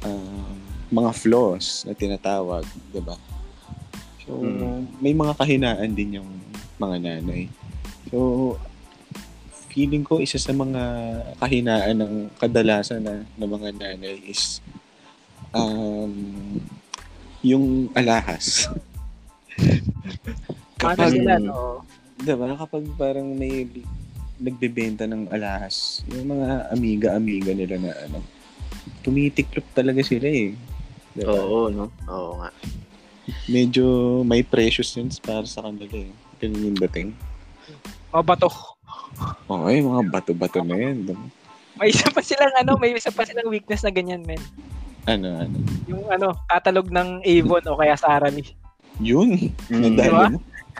um, mga flaws na tinatawag, di ba? So, Mm. may mga kahinaan din yung mga nanay. So, feeling ko isa sa mga kahinaan ng kadalasan na, ng mga nanay is um, yung alahas. Kapag- sila, no? Diba? Kapag parang may nagbebenta ng alahas, yung mga amiga-amiga nila na ano, tumitiklop talaga sila eh. Diba? Oo, no? Oo nga. Medyo may precious sense para sa kanila eh. Ganun yung dating. Mga bato. Okay, mga bato-bato na yan. May isa pa silang ano, may isa pa silang weakness na ganyan, men. Ano, ano. Yung ano, catalog ng Avon o kaya Sara Lee. Yun. Mm. Diba?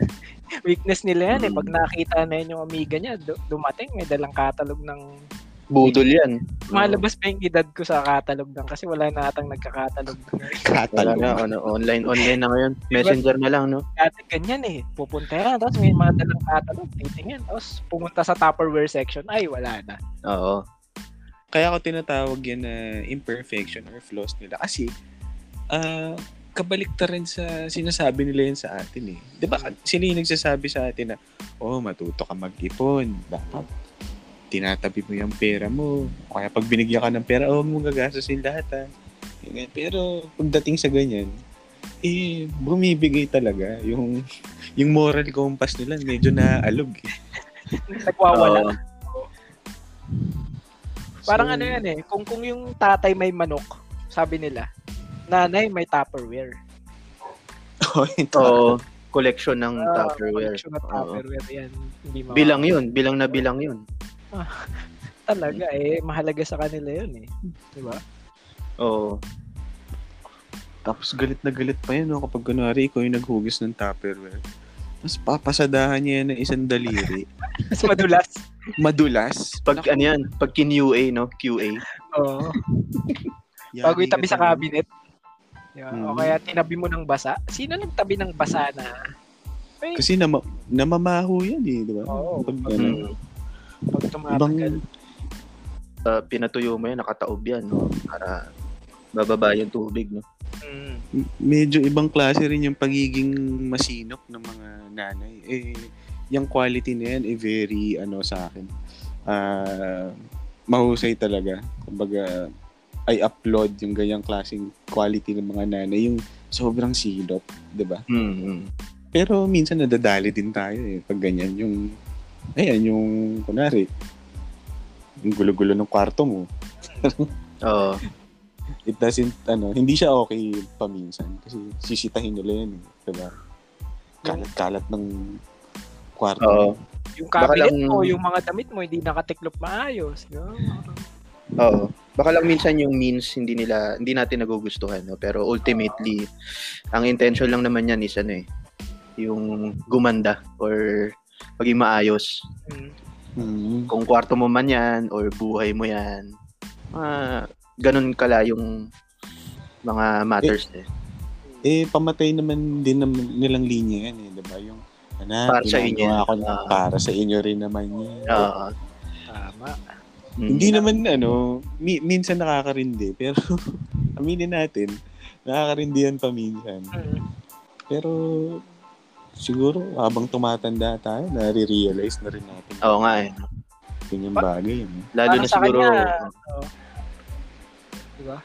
Weakness nila yan eh. Mm. Pag nakita na yan yung amiga niya, du- dumating, may dalang catalog ng... Budol yan. Malabas pa yung edad ko sa catalog lang kasi wala na atang nagka-catalog. Wala Catalog. na, ano, online, online na ngayon. Messenger na lang, no? Dati ganyan eh. Pupunta yan, tapos may mga dalang catalog, titingin. Tapos pumunta sa Tupperware section, ay wala na. Oo. Kaya ako tinatawag yan na imperfection or flaws nila. Kasi, ah, kabalik rin sa sinasabi nila yan sa atin eh. Di ba? Sila yung nagsasabi sa atin na, oh, matuto ka mag-ipon. Dapat tinatabi mo yung pera mo. O kaya pag binigyan ka ng pera, oh, mo gagastusin lahat ha. Pero pagdating sa ganyan, eh, bumibigay talaga. Yung, yung moral compass nila, medyo naalog eh. Nagwawala. Oo. Parang So, ano yan eh, kung kung yung tatay may manok, sabi nila, nanay may Tupperware. oh, ito. Oo. Collection ng Ah, Tupperware. collection ng. Tupperware yan. Hindi mawawala. Bilang yun. Bilang na bilang yun. Talaga eh, mahalaga sa kanila yun eh. Di ba? Oo. Tapos galit na galit pa yun, no? kapag kunwari ikaw yung naghugis ng Tupperware. Mas papasadahan niya ng isang daliri. Mas madulas. Madulas. Pag ano yan, pag kin-UA, no? QA. Oo. Yari Bago itabi sa talaga. cabinet. Di ba? O Mm. kaya tinabi mo ng basa. Sino nagtabi ng basa na? Ay, Kasi nama, namamaho yan eh, di ba? Oo. Pag, ano, pag ibang, tumatagal. Uh, pinatuyo mo yan, nakataob yan, no? Para bababa yung tubig, no? Mm. medyo ibang klase rin yung pagiging masinop ng mga nanay. Eh, yung quality na yan, eh, very, ano, sa akin, ah, mahusay talaga. Kumbaga, I upload yung ganyang klaseng quality ng mga nanay, yung sobrang silop, di ba? Mm-hmm. Pero minsan nadadali din tayo eh, pag ganyan, yung, ayan, yung, kunwari, yung gulo-gulo ng kwarto mo, Oo. it doesn't, ano, hindi siya okay paminsan. Kasi sisitahin nila yan, eh, diba? Kalat-kalat ng kwarto. Oo. Yung cabinet lang- mo, yung mga damit mo, hindi nakatiklop maayos. ba? Oo. Baka lang minsan yung means hindi nila hindi natin nagugustuhan no pero ultimately ang intention lang naman yan is ano eh yung gumanda or maging maayos Mm. Mm. kung kwarto mo man yan or buhay mo yan ah ganun kala yung mga matters eh. Eh, pamatay naman din naman nilang linya yan eh, diba? Yung, anak, Para sa inyo. ginagawa ko na Ah. para sa inyo rin naman yan. Oo. Tama. Mm. Hindi naman, ano, mi- minsan nakakarindi, pero aminin natin, nakakarindi yan paminsan. Mm. Pero, siguro, habang tumatanda tayo, nare-realize na rin natin. Oo nga eh. Yun yung bagay. No? Lalo Para na siguro kanya, oo. Diba?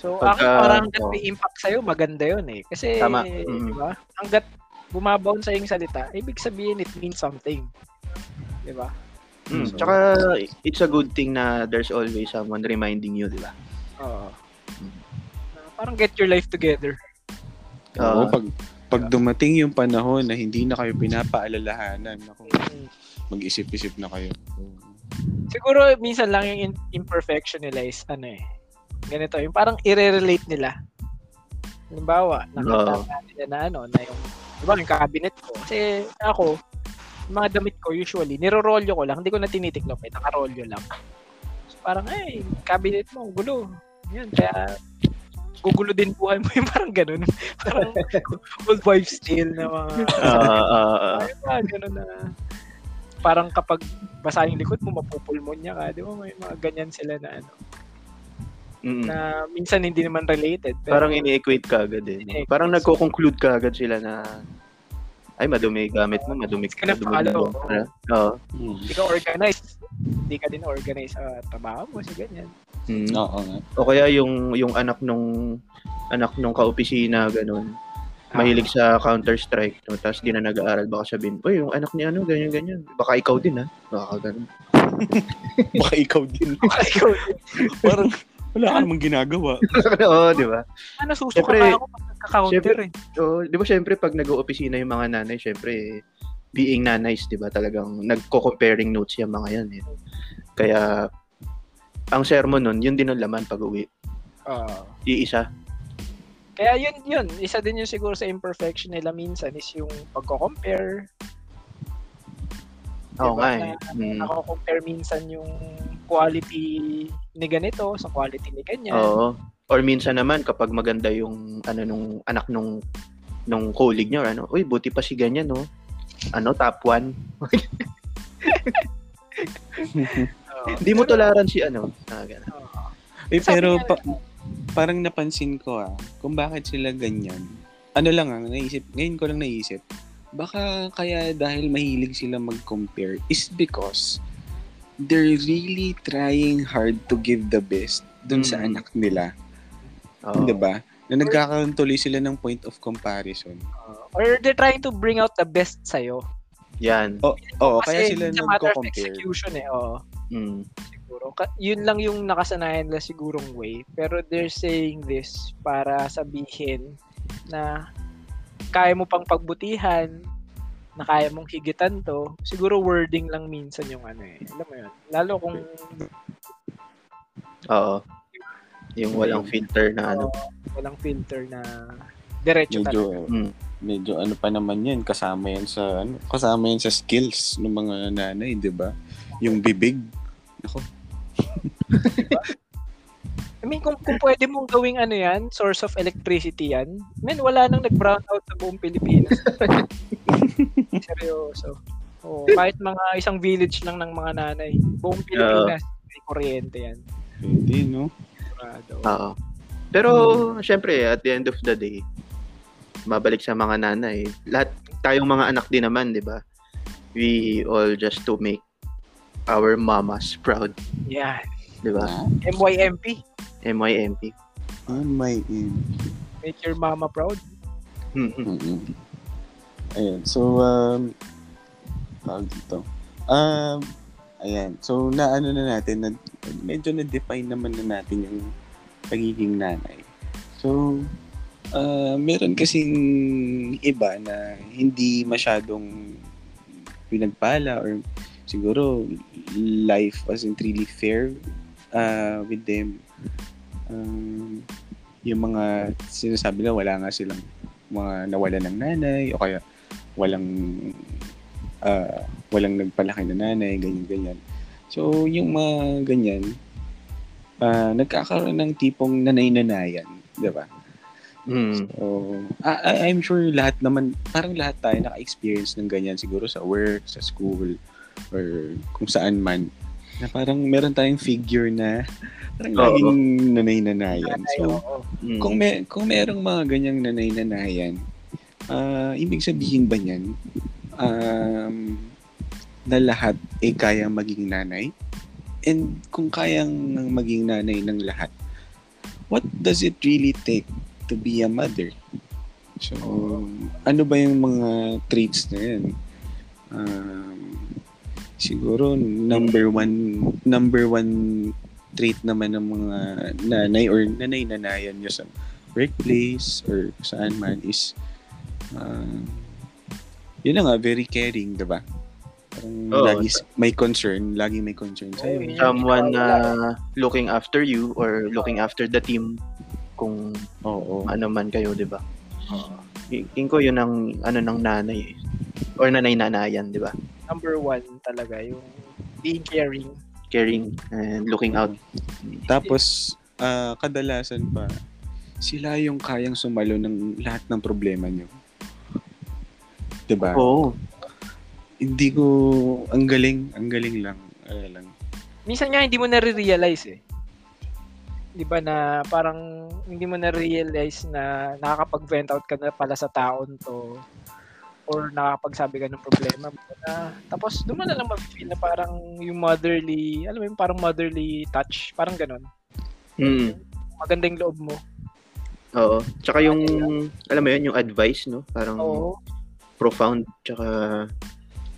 So, Pagka- akin parang hanggat may impact sa'yo, maganda yun eh. Kasi, Tama. Mm. diba? Hanggat bumabaon sa iyong salita, ibig sabihin it means something. Diba? Mm. So- Tsaka it's a good thing na there's always someone reminding you, di ba? Oo. Na parang get your life together. Oo, Oo. pag, pag dumating yung panahon na hindi na kayo pinapaalalahanan, ako, mag-isip-isip na kayo. Siguro minsan lang yung imperfection nila is ano eh. Ganito, yung parang i-relate nila. Halimbawa, nakita Oo. nila na ano, na yung, di ba, yung cabinet ko. Kasi ako, yung mga damit ko usually, nirorolyo ko lang, hindi ko na tinitiklop eh, nakarolyo lang. So, parang, ay, cabinet mo, gulo. Yan, kaya, gugulo din buhay mo yung parang ganun. parang old wife style na mga, Ah, ah, ah. ay, mga ganun na, parang kapag basa yung likod mo, mapupulmonya ka, di ba? May mga ganyan sila na ano, Mm. na minsan hindi naman related. Pero, Parang ini-equate ka agad eh. no? Parang nagko-conclude ka agad sila na ay madumi gamit mo, madumi Hindi ka na madumi follow. mo. Ano? Oo. Hmm. Hindi ka organized. Hindi ka din organized sa trabaho mo, sa ganyan. Mm. Oo nga. O kaya yung yung anak nung anak nung kaopisina ganun. Mahilig sa Counter-Strike, no? tapos di na nag-aaral, baka sabihin, uy, yung anak ni ano, ganyan-ganyan. Baka ikaw din, ha? Baka ganun. Baka ikaw din. Ikaw, Parang wala ka namang ginagawa. Oo, di ba? ano, susuka pa ako pag nagka-counter eh. So, di ba syempre pag nag-oopisina yung mga nanay, syempre being nanays, di ba talagang nagko-comparing notes yung mga yan. Eh. Kaya ang sermon nun, yun din ang laman pag uwi. Oo. Iisa. Kaya yun, yun. Isa din yun siguro sa imperfection nila minsan is yung pagko-compare. Oo Diba nga eh. Mm. Nako-compare minsan yung quality ni ganito sa quality ni ganyan. Oo. Or minsan naman kapag maganda yung ano nung anak nung nung colleague niya, ano, uy, buti pa si ganyan, no? Ano, top one. Oo. Hindi mo tolaran si ano. Ah, ganun. Eh, pero pa- parang napansin ko ah, kung bakit sila ganyan. Ano lang ah, naisip, ngayon ko lang naisip, baka kaya dahil mahilig sila mag-compare is because they're really trying hard to give the best dun sa Mm. anak nila. Oo. 'Di ba? Na nagkakaroon tuloy sila ng point of comparison. Or they're trying to bring out the best sa'yo. Yan. Oo, oo kaya Kasi sila nagko-compare. execution eh. Oo. Mm. siguro. Ka- yun lang yung nakasanayan nila sigurong way. Pero they're saying this para sabihin na kaya mo pang pagbutihan, na kaya mong higitan to. Siguro wording lang minsan yung ano eh. Alam mo yun. Lalo kung Oo. Yung walang filter na ano. uh, walang filter na diretso Medyo talaga. Mm. medyo ano pa naman 'yan, kasama 'yan sa ano, kasama 'yan sa skills ng mga nanay, 'di ba? Yung bibig. Ako, I mean, kung, kung pwede mong gawing ano yan, source of electricity yan, men, wala nang nag-brown out sa buong Pilipinas. Seryoso. Oh, kahit mga isang village lang ng mga nanay, buong Pilipinas, may kuryente yan. Pwede, no? Sigurado. Oo. Pero, syempre, at the end of the day, mabalik sa mga nanay, lahat tayong mga anak din naman, di ba? We all just to make our mamas proud, Yan. di ba? MYMP. MYMP. in. Make your mama proud. Mm-mm. Mm-mm. Ayan. So, um, tawag dito. Um, ayan. So, naano na natin, na, medyo na-define naman na natin yung pagiging nanay. So, uh, meron kasing iba na hindi masyadong pinagpala or siguro life wasn't really fair uh, with them. Um, yung mga sinasabi na wala nga silang mga nawala ng nanay o kaya walang ah, walang nagpalaki na nanay, ganyan ganyan. So yung mga ganyan ah, nagkakaroon ng tipong nanay-nanayan, 'di ba? Mm. So, I- I'm sure lahat naman, parang lahat tayo naka-experience ng ganyan siguro sa work, sa school, or kung saan man. Na parang meron tayong figure na parang Oo. laging nanay-nanayan. Nanay, So. Mm. kung may kung merong mga ganyang nanay-nanayan, ah ibig sabihin ba niyan um, na lahat ay kayang maging nanay? And kung kayang maging nanay ng lahat, what does it really take to be a mother? So, ano ba yung mga traits na yan? Um, siguro number one number one trait naman ng mga nanay or nanay-nanayan nyo sa workplace or saan man is uh, yun na nga, very caring, diba? Parang Oo. lagi may concern, lagi may concern. Oo, yun. Someone na looking after you or looking after the team kung Oo. ano man kayo, di ba? Tingin ko yun ang ano ng nanay eh. Or nanay-nanayan, di ba? Number one talaga, yung being caring. Caring and looking out. Tapos, ah, kadalasan pa, sila yung kayang sumalo ng lahat ng problema nyo. Diba? Oo. Hindi ko, ang galing, ang galing lang. Ano lang. Minsan nga hindi mo na-realize eh. 'Di ba na parang hindi mo na-realize na nakakapag-vent out ka na pala sa taon to or nakakapagsabi ka ng problema mo na tapos doon mo na lang ma-feel na parang yung motherly, alam mo yung parang motherly touch, parang ganun. Mm. Maganda yung loob mo. Oo. Tsaka yung, alam mo yun, yung advice, no? Parang Oo. profound. Tsaka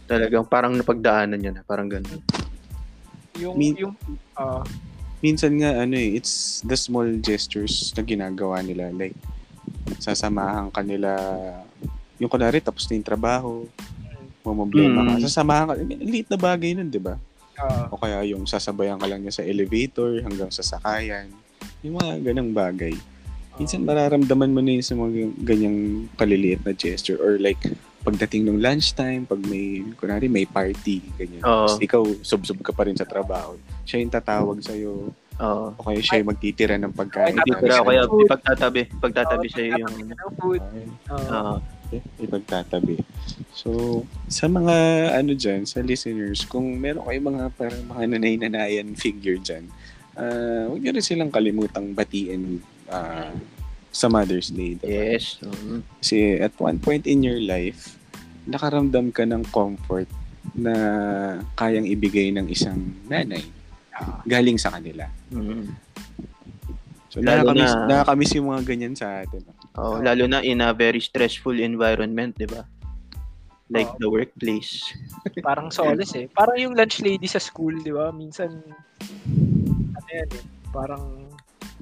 talagang parang napagdaanan niya na. Parang ganun. Yung, Min- yung, ah, minsan nga ano eh, it's the small gestures na ginagawa nila. Like, sasamahan ka nila, yung kunwari tapos na yung trabaho, mamblema ka, Mm. sasamahan ka, liit na bagay nun, di ba? ah, O kaya yung sasabayan ka lang niya sa elevator hanggang sa sakayan. Yung mga ganang bagay. Minsan mararamdaman mo na yun sa mga ganyang kaliliit na gesture or like pagdating ng lunchtime, pag may, kunwari may party, ganyan. Tapos ikaw, sub-sub ka pa rin sa trabaho. Siya yung tatawag sa'yo, Oo. o kaya siya yung magtitira ng pagkain. Ko sa kaya. Pagtatabi Oo, sa'yo yung... ng food. Oo. eh, ipagtatabi. So, sa mga ano dyan, sa listeners, kung meron kayong mga parang mga nanay-nanayan figure dyan, ah huwag nyo rin silang kalimutang batiin ah, sa Mother's Day. diba? Yes. Mm. Kasi at one point in your life, nakaramdam ka ng comfort na kayang ibigay ng isang nanay ah, galing sa kanila. Mm. So, Lalo nakakamiss, na- nakakamiss yung mga ganyan sa atin. Oo, lalo na in a very stressful environment, di ba? Like Oo. the workplace. parang solace eh. Parang yung lunch lady sa school, di ba? Minsan, ano yan eh, parang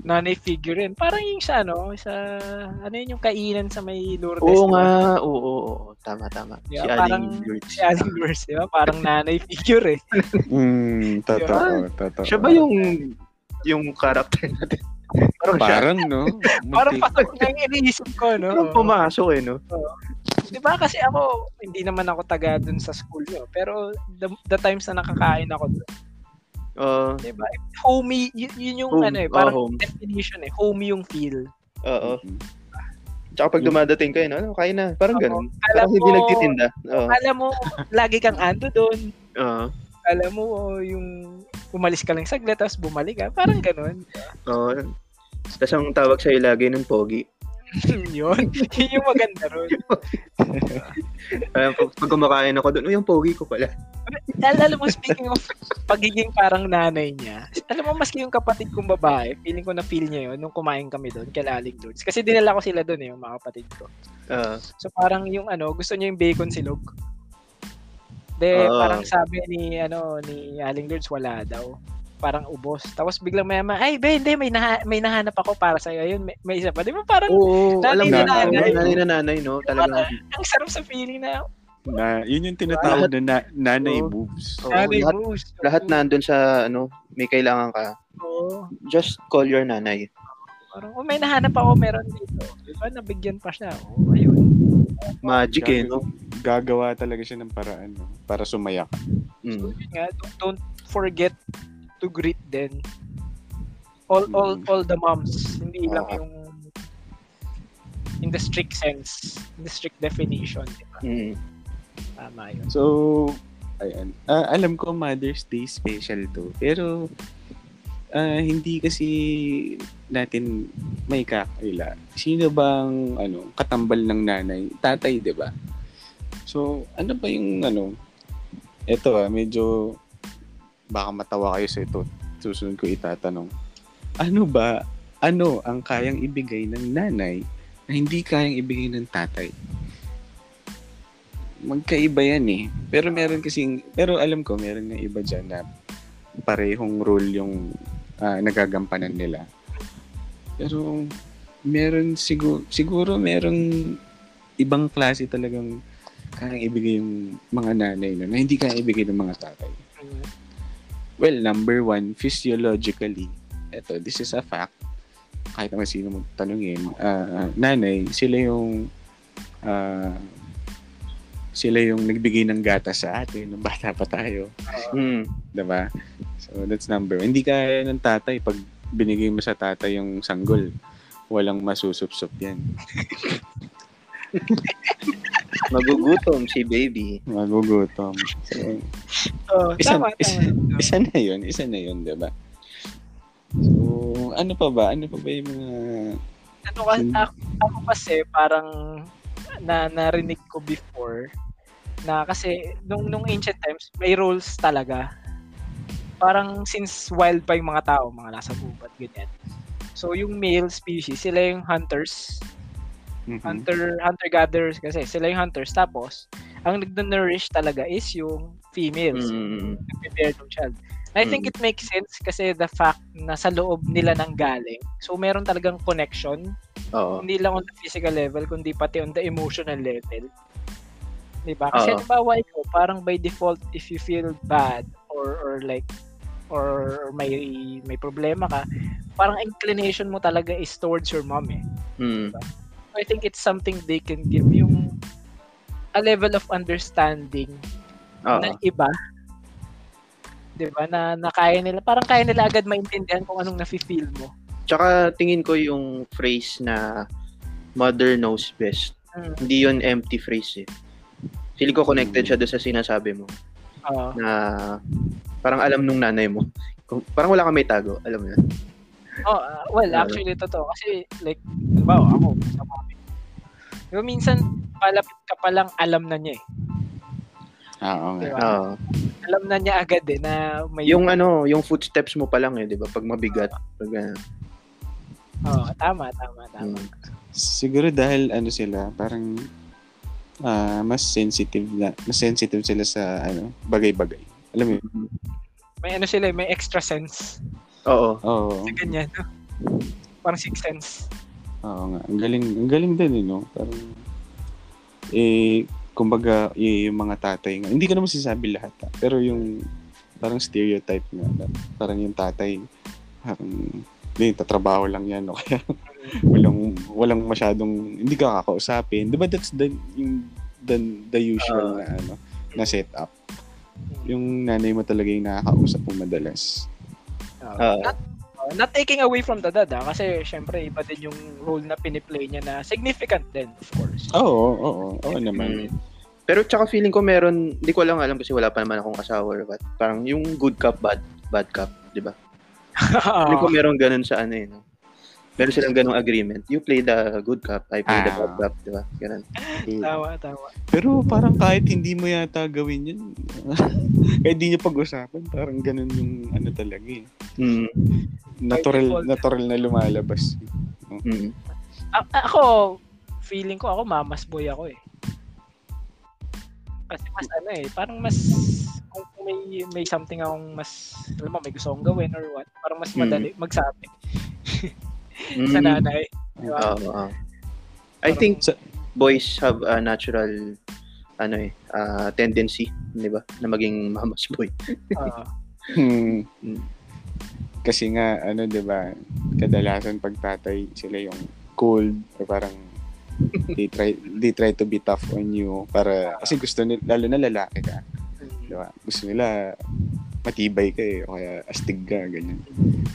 nanay figure rin. Parang yung sa ano, sa, ano yun yung kainan sa may Lourdes. Oo nga, oo, oo, oo. Tama, tama. Di Si? Aling parang Lourdes. si Aling Lourdes, di ba? Parang nanay figure eh. Mm, totoo, totoo. Siya ba yung yung character natin? Parang siya. Parang, no? Parang pasok na yung iniisip ko, no? Parang pumasok eh, no? Di ba kasi ako, hindi naman ako taga dun sa school nyo. Pero the, the times na nakakain ako dun, Oo. di ba? Homey, yun, yun yung Home. ano eh, Oh, parang home. definition eh. Homey yung feel. Oo. Mm. Tsaka pag dumadating kayo, no? Ano, kain na. Parang Oo. ganun. Alam Parang hindi mo- nagtitinda. Oo. Alam mo, lagi kang ando doon. Oo. Alam mo, oh, yung umalis ka lang saglit, tapos bumalik ka. Parang ganun. Oo. Tapos ang tawag sa'yo lagi ng pogi. Yun. yun yung maganda ron. Kaya pag, pag kumakain ako doon, yung pogi ko pala. Alam mo, speaking of pagiging parang nanay niya, alam mo, maski yung kapatid kong babae, feeling ko na feel niya yun nung kumain kami doon, kay Aling Lourdes. Kasi dinala ko sila doon eh, yung mga kapatid ko. Oo. So parang yung ano, gusto niya yung bacon silog. De, Ah. parang sabi ni ano ni Aling Lourdes wala daw. Parang ubos. Tapos biglang maya ay be, hindi may naha- may nahanap ako para sa iyo. Ayun, may, may isa pa. Di ba parang Oo, Nanay alam na nanay, nanay. nanay na nanay, no? Talagang, ang sarap sa feeling na Na, yun yung tinatawag na, na nanay Oo. moves. Oo, nanay lahat- moves. lahat nandun sa, ano, may kailangan ka. Oo. Just call your nanay. Parang, oh, may nahanap ako, meron dito. Di ba, nabigyan pa siya. Oh, ayun. Magic eh, no? Gagawa talaga siya ng paraan no? para sumaya ka. Mm. So, yun nga, don't, don't forget to greet then all all Mm. all the moms hindi lang Oo. yung in the strict sense in the strict definition di ba Mm. tama yun So, ayan. Ah, alam ko Mother's Day special to. Pero, ah, hindi kasi natin may kakaila. Sino bang ano, katambal ng nanay? Tatay, di ba? So, ano ba yung ano, eto ah, medyo baka matawa kayo sa ito. Susunod ko itatanong. Ano ba, ano ang kayang ibigay ng nanay na hindi kayang ibigay ng tatay? magkaiba yan eh. Pero meron kasing, pero alam ko, meron na iba dyan na parehong role yung ah, nagagampanan nila. Pero meron siguro, siguro meron ibang klase talagang kayang ibigay yung mga nanay no, na hindi kayang ibigay ng mga tatay. Well, number one, physiologically, eto, this is a fact. Kahit naman sino mo tanungin, ah, nanay, sila yung ah, sila yung nagbigay ng gata sa atin nung bata pa tayo. Mm. Diba? So, that's number one. Hindi kaya ng tatay pag binigay mo sa tatay yung sanggol. Walang masusup-sup yan. Magugutom si baby. Magugutom. So, oh, isa, tama isa, tama isa na yun. Isa na yun, diba? So, ano pa ba? Ano pa ba yung mga... ano kasi Hmm. ako, ako kasi parang na narinig ko before na kasi nung nung ancient times may roles talaga. Parang since wild pa yung mga tao, mga nasa gubat ganyan. So yung male species, sila yung hunters, Mhm. hunter hunter gatherers kasi sila yung hunters tapos ang nagno-nourish talaga is yung females, Mm. nagbe-bear ng child. I think it makes sense kasi the fact na sa loob nila nang galing. So meron talagang connection Oo. hindi lang on the physical level, kundi pati on the emotional level. Di ba? Kasi halimbawa ikaw, parang by default, if you feel bad or or like or may may problema ka, parang inclination mo talaga is towards your mom eh. Mm. I think it's something they can give yung a level of understanding Oo. na iba. 'Di ba? Na, na kaya nila, parang kaya nila agad maintindihan kung anong nafe-feel mo. Tsaka tingin ko yung phrase na mother knows best. Mm. Hindi yun empty phrase eh. Feeling ko connected siya doon sa sinasabi mo Oo. na parang alam nung nanay mo. Parang wala kang may tago, alam mo yun. Oh, ah, well, actually, totoo. Kasi, like, halimbawa, ako, sa mami. Diba, minsan, palapit ka pa lang, alam na niya eh. Ah, oo nga. Diba? Oo. Alam na niya agad eh, na may... yung ano, yung footsteps mo pa lang eh, 'di ba? Pag mabigat, pag ano. Oo, tama, tama, tama. Mm. Siguro dahil ano sila, parang ah, mas sensitive na, mas sensitive sila sa ano, bagay-bagay. Alam mo yun? May ano sila, eh, may extra sense. Oo. Oo. Sa ganyan, no? Parang sixth sense. Oo nga. Ang galing, ang galing din, eh, no? Parang, eh, kumbaga, y- yung mga tatay nga, hindi ko naman sinasabi lahat, ha? pero yung, parang stereotype nga, parang yung tatay, parang, hindi, tatrabaho lang yan, no? Kaya, walang, walang masyadong, hindi ka kakausapin. Di ba that's the, yung, the, the usual na, ano, na setup. Yung nanay mo talaga yung nakakausap mo madalas. Oo. not, oh, not taking away from the dad, ah, kasi syempre, iba din yung role na piniplay niya na significant din, of course. Oo, oo, oo naman. Mm. Pero tsaka feeling ko meron, hindi ko lang alam kasi wala pa naman akong asawa or what. Parang yung good cop, bad, bad cop, di ba? Feeling ko meron ganun sa ano eh, no? Meron silang ganung agreement. You play the good cop, I play the Ah. bad cop, di ba? Ganun. tama, tama. Pero parang kahit hindi mo yata gawin yun, kahit hindi nyo pag-usapan, parang ganun yung ano talaga eh. Mm. Natural, natural na lumalabas. Mm. A- ako, feeling ko ako mamas boy ako eh. Kasi mas ano eh, parang mas kung may may something akong mas alam mo, may gusto akong gawin or what, parang mas Mm. madali magsabi Mm. sa nanay. Di ba? Oo, oo. I think Sa- boys have a natural ano eh, ah, tendency, di ba? Na maging mama's boy. Oo. Hmm. Mm. Kasi nga, ano, di ba, kadalasan pag tatay, sila yung cold, or parang they try they try to be tough on you para kasi gusto nila lalo na lalaki ka di ba gusto nila matibay ka eh o kaya astig ka ganyan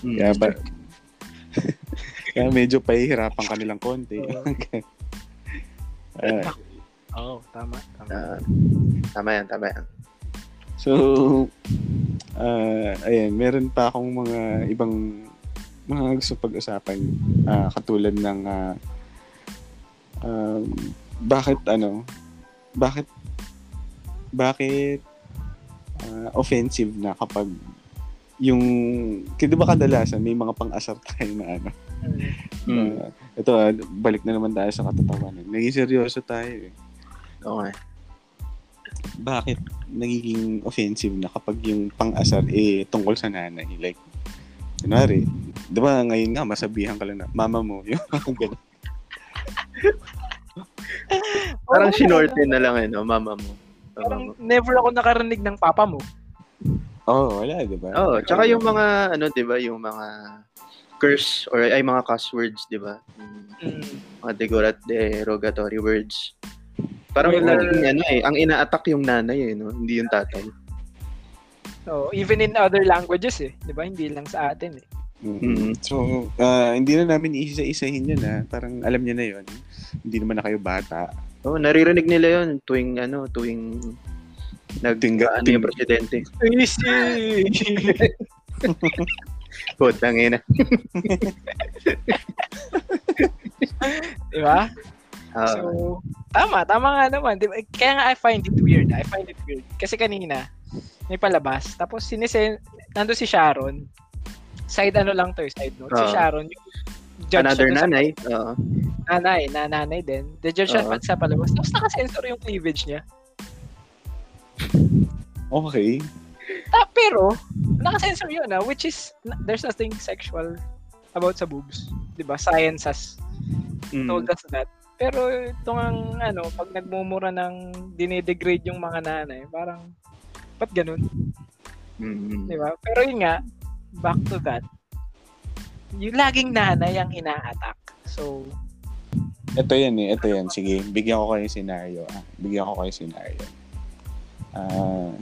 Mm. kaya ba kaya medyo pahihirapan ka nilang konti Ah, Oo, tama, tama. Ah, tama yan, tama yan. So, ah ayan, meron pa akong mga ibang mga gusto pag-usapan ah, katulad ng ah, um, bakit ano, bakit bakit ah, offensive na kapag yung, di ba kadalasan may mga pang-asar tayo na ano, Mm. ito ah, balik na naman tayo sa katatawanan. Naging seryoso tayo eh. Okay. bakit nagiging offensive na kapag yung pang-asar eh tungkol sa nanay? Like, kunwari, di ba ngayon nga masabihan ka lang na, mama mo, yung ganun. Parang Oo, sinorte na lang eh, no? Mama mo. Parang Mama mo. never ako nakarinig ng papa mo. Oo, oh, wala, di ba? Oo, tsaka yung mga, ano, di ba, yung mga curse or ay mga cuss words, di ba? Mm. Mga degorat derogatory words. Parang Well, naging, ano eh, ang ina-attack yung nanay eh, no? Hindi yung tatay. So, even in other languages eh, 'di ba? Hindi lang sa atin eh. Mhm. Mhm. So, ah, hindi na namin isa-isahin yun ha. Parang alam niya na yun. Hindi naman na kayo bata. Oo, naririnig nila yun tuwing, ano, tuwing nag, Tingga- ano yung presidente. Easy. Putang ina. Di ba? Ah, So, tama, tama nga naman. Di ba? Kaya nga I find it weird. I find it weird. Kasi kanina, may palabas. Tapos sinisen, nando si Sharon. Side ano lang to, eh, side note. Si Oo. Sharon, yung judge another siya dun sa- nanay. Oo. nanay, na nanay din. The judge siya Oo. sa palabas. Tapos nakasensor yung cleavage niya. Okay. Ta- pero, nakasensor yun ah, which is, there's nothing sexual about sa boobs. 'Di ba Science has Mm. told us that. Pero itong ang, ano, pag nagmumura ng dinedegrade yung mga nanay, parang, ba't ganun? Mm. Di ba? Pero yun nga, back to that, yung laging nanay ang ina-attack. So, Ito yan eh. Ito yan. Sige, bigyan ko kayo ng scenario. Ah. Bigyan ko kayo ng scenario. Ah,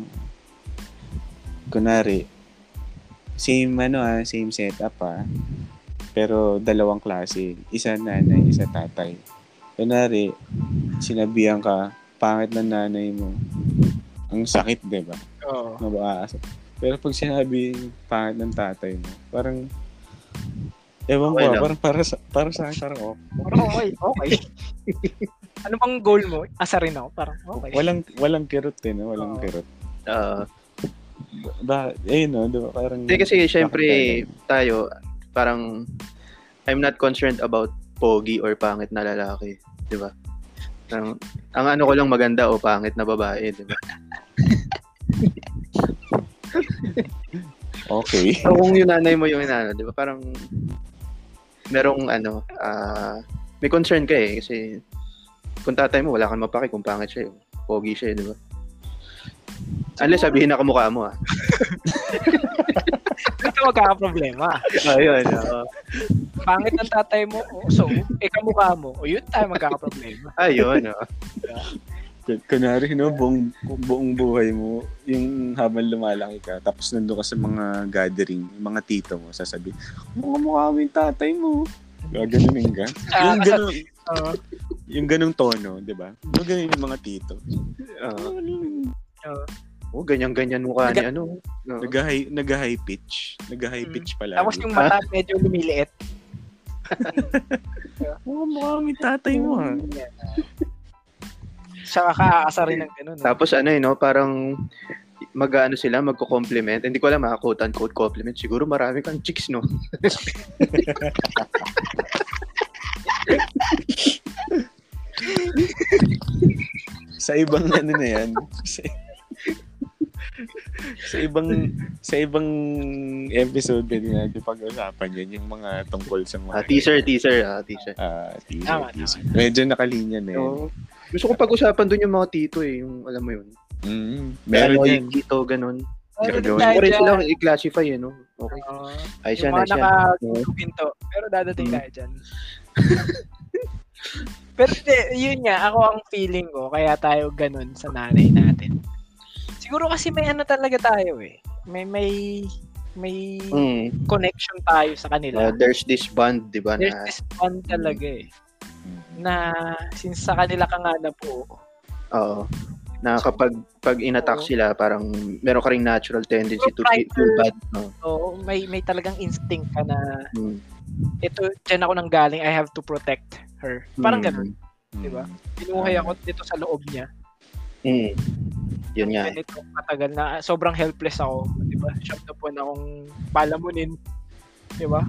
kunwari, same ano ah, same setup ah. Pero dalawang klase. Isa nanay, isa tatay. Kunwari, sinabihan ka, pangit ng nanay mo. Ang sakit, di ba? oh, Nabaasa. Pero pag sinabi pangit ng tatay mo, parang Ewan ko, Okay ah, lang. parang para sa, para sa akin, parang oh, parang okay, okay. ano bang goal mo? Asarin ako, parang okay. walang, walang kirot eh, no? walang Oo. kirot. Ah, Ba, eh, no, di ba? Parang, Hindi kasi syempre tayo parang I'm not concerned about pogi or pangit na lalaki, 'di ba? Parang ang ano ko lang maganda o pangit na babae, 'di ba? okay. So kung yung nanay mo yung inano, 'di ba? Parang merong ano, ah may concern ka eh kasi kung tatay mo wala kang mapaki kung pangit siya, pogi siya, eh, 'di ba? Unless sabihin na kamukha mo ah. Ito magkakaproblema. Ayun. oo. Pangit ng tatay mo, oh, so, eh kamukha mo, o yun tayo magkakaproblema. Ayun. oo. Kun- Kunwari, no, buong, buong buhay mo, yung habang lumalaki ka, tapos nandun ka sa mga gathering, yung mga tito mo, sasabihin, mukha mukha mo yung tatay mo. Gaganunin ka. Ah, yung ganun, Oo. yung ganung tono, di ba? Yung ganun yung mga tito. Oo. Oo. Oh, ganyan-ganyan mukha ni ano. Oo. Nag-high, nag-high pitch. Nag-high Mm. pitch pala. Tapos yung mata medyo lumiliit. mukha mukha mo yung tatay mo, ha? Yan. Siya kakaasa rin ng ganun. eh. Tapos ano eh, no, parang mag-ano sila, magko-compliment. Hindi ko alam, mga quote-unquote compliment. Siguro marami kang chicks, no? sa ibang ano na yan. Sa, sa ibang sa ibang episode pwede natin pag-usapan yan yung mga tungkol sa mga Ah, teaser, teaser, ah, teaser. ah teaser, Tama, teaser. Medyo nakalinya na yan. So, gusto ko pag-usapan dun yung mga tito eh, yung alam mo yun. Mm, meron Ano, yung tito, ganun. Ko rin dyan. silang i-classify eh, no? Okay. Oo. Ay siya yung na mga siya. naka-pinto. Pero dadating Mm. tayo dyan. Pero hindi, yun nga, ako ang feeling ko, kaya tayo ganun sa nanay natin. Siguro kasi may ano talaga tayo eh. May, may, may Mm. connection tayo sa kanila. Uh, there's this bond, di ba, There's na this bond talaga eh. Na since sa kanila ka nga na po, Oo. Na kapag pag inattack Oo. sila, parang meron ka ring natural tendency to feel, feel bad. No? so may may talagang instinct ka na Mm. ito, dyan ako nang galing, I have to protect her. Parang Mm. ganun. Di ba? Binuhay ako dito sa loob niya. Mm. Yun nga. Ganito matagal na sobrang helpless ako, 'di ba? Siyam na buwan akong palamunin, 'di ba?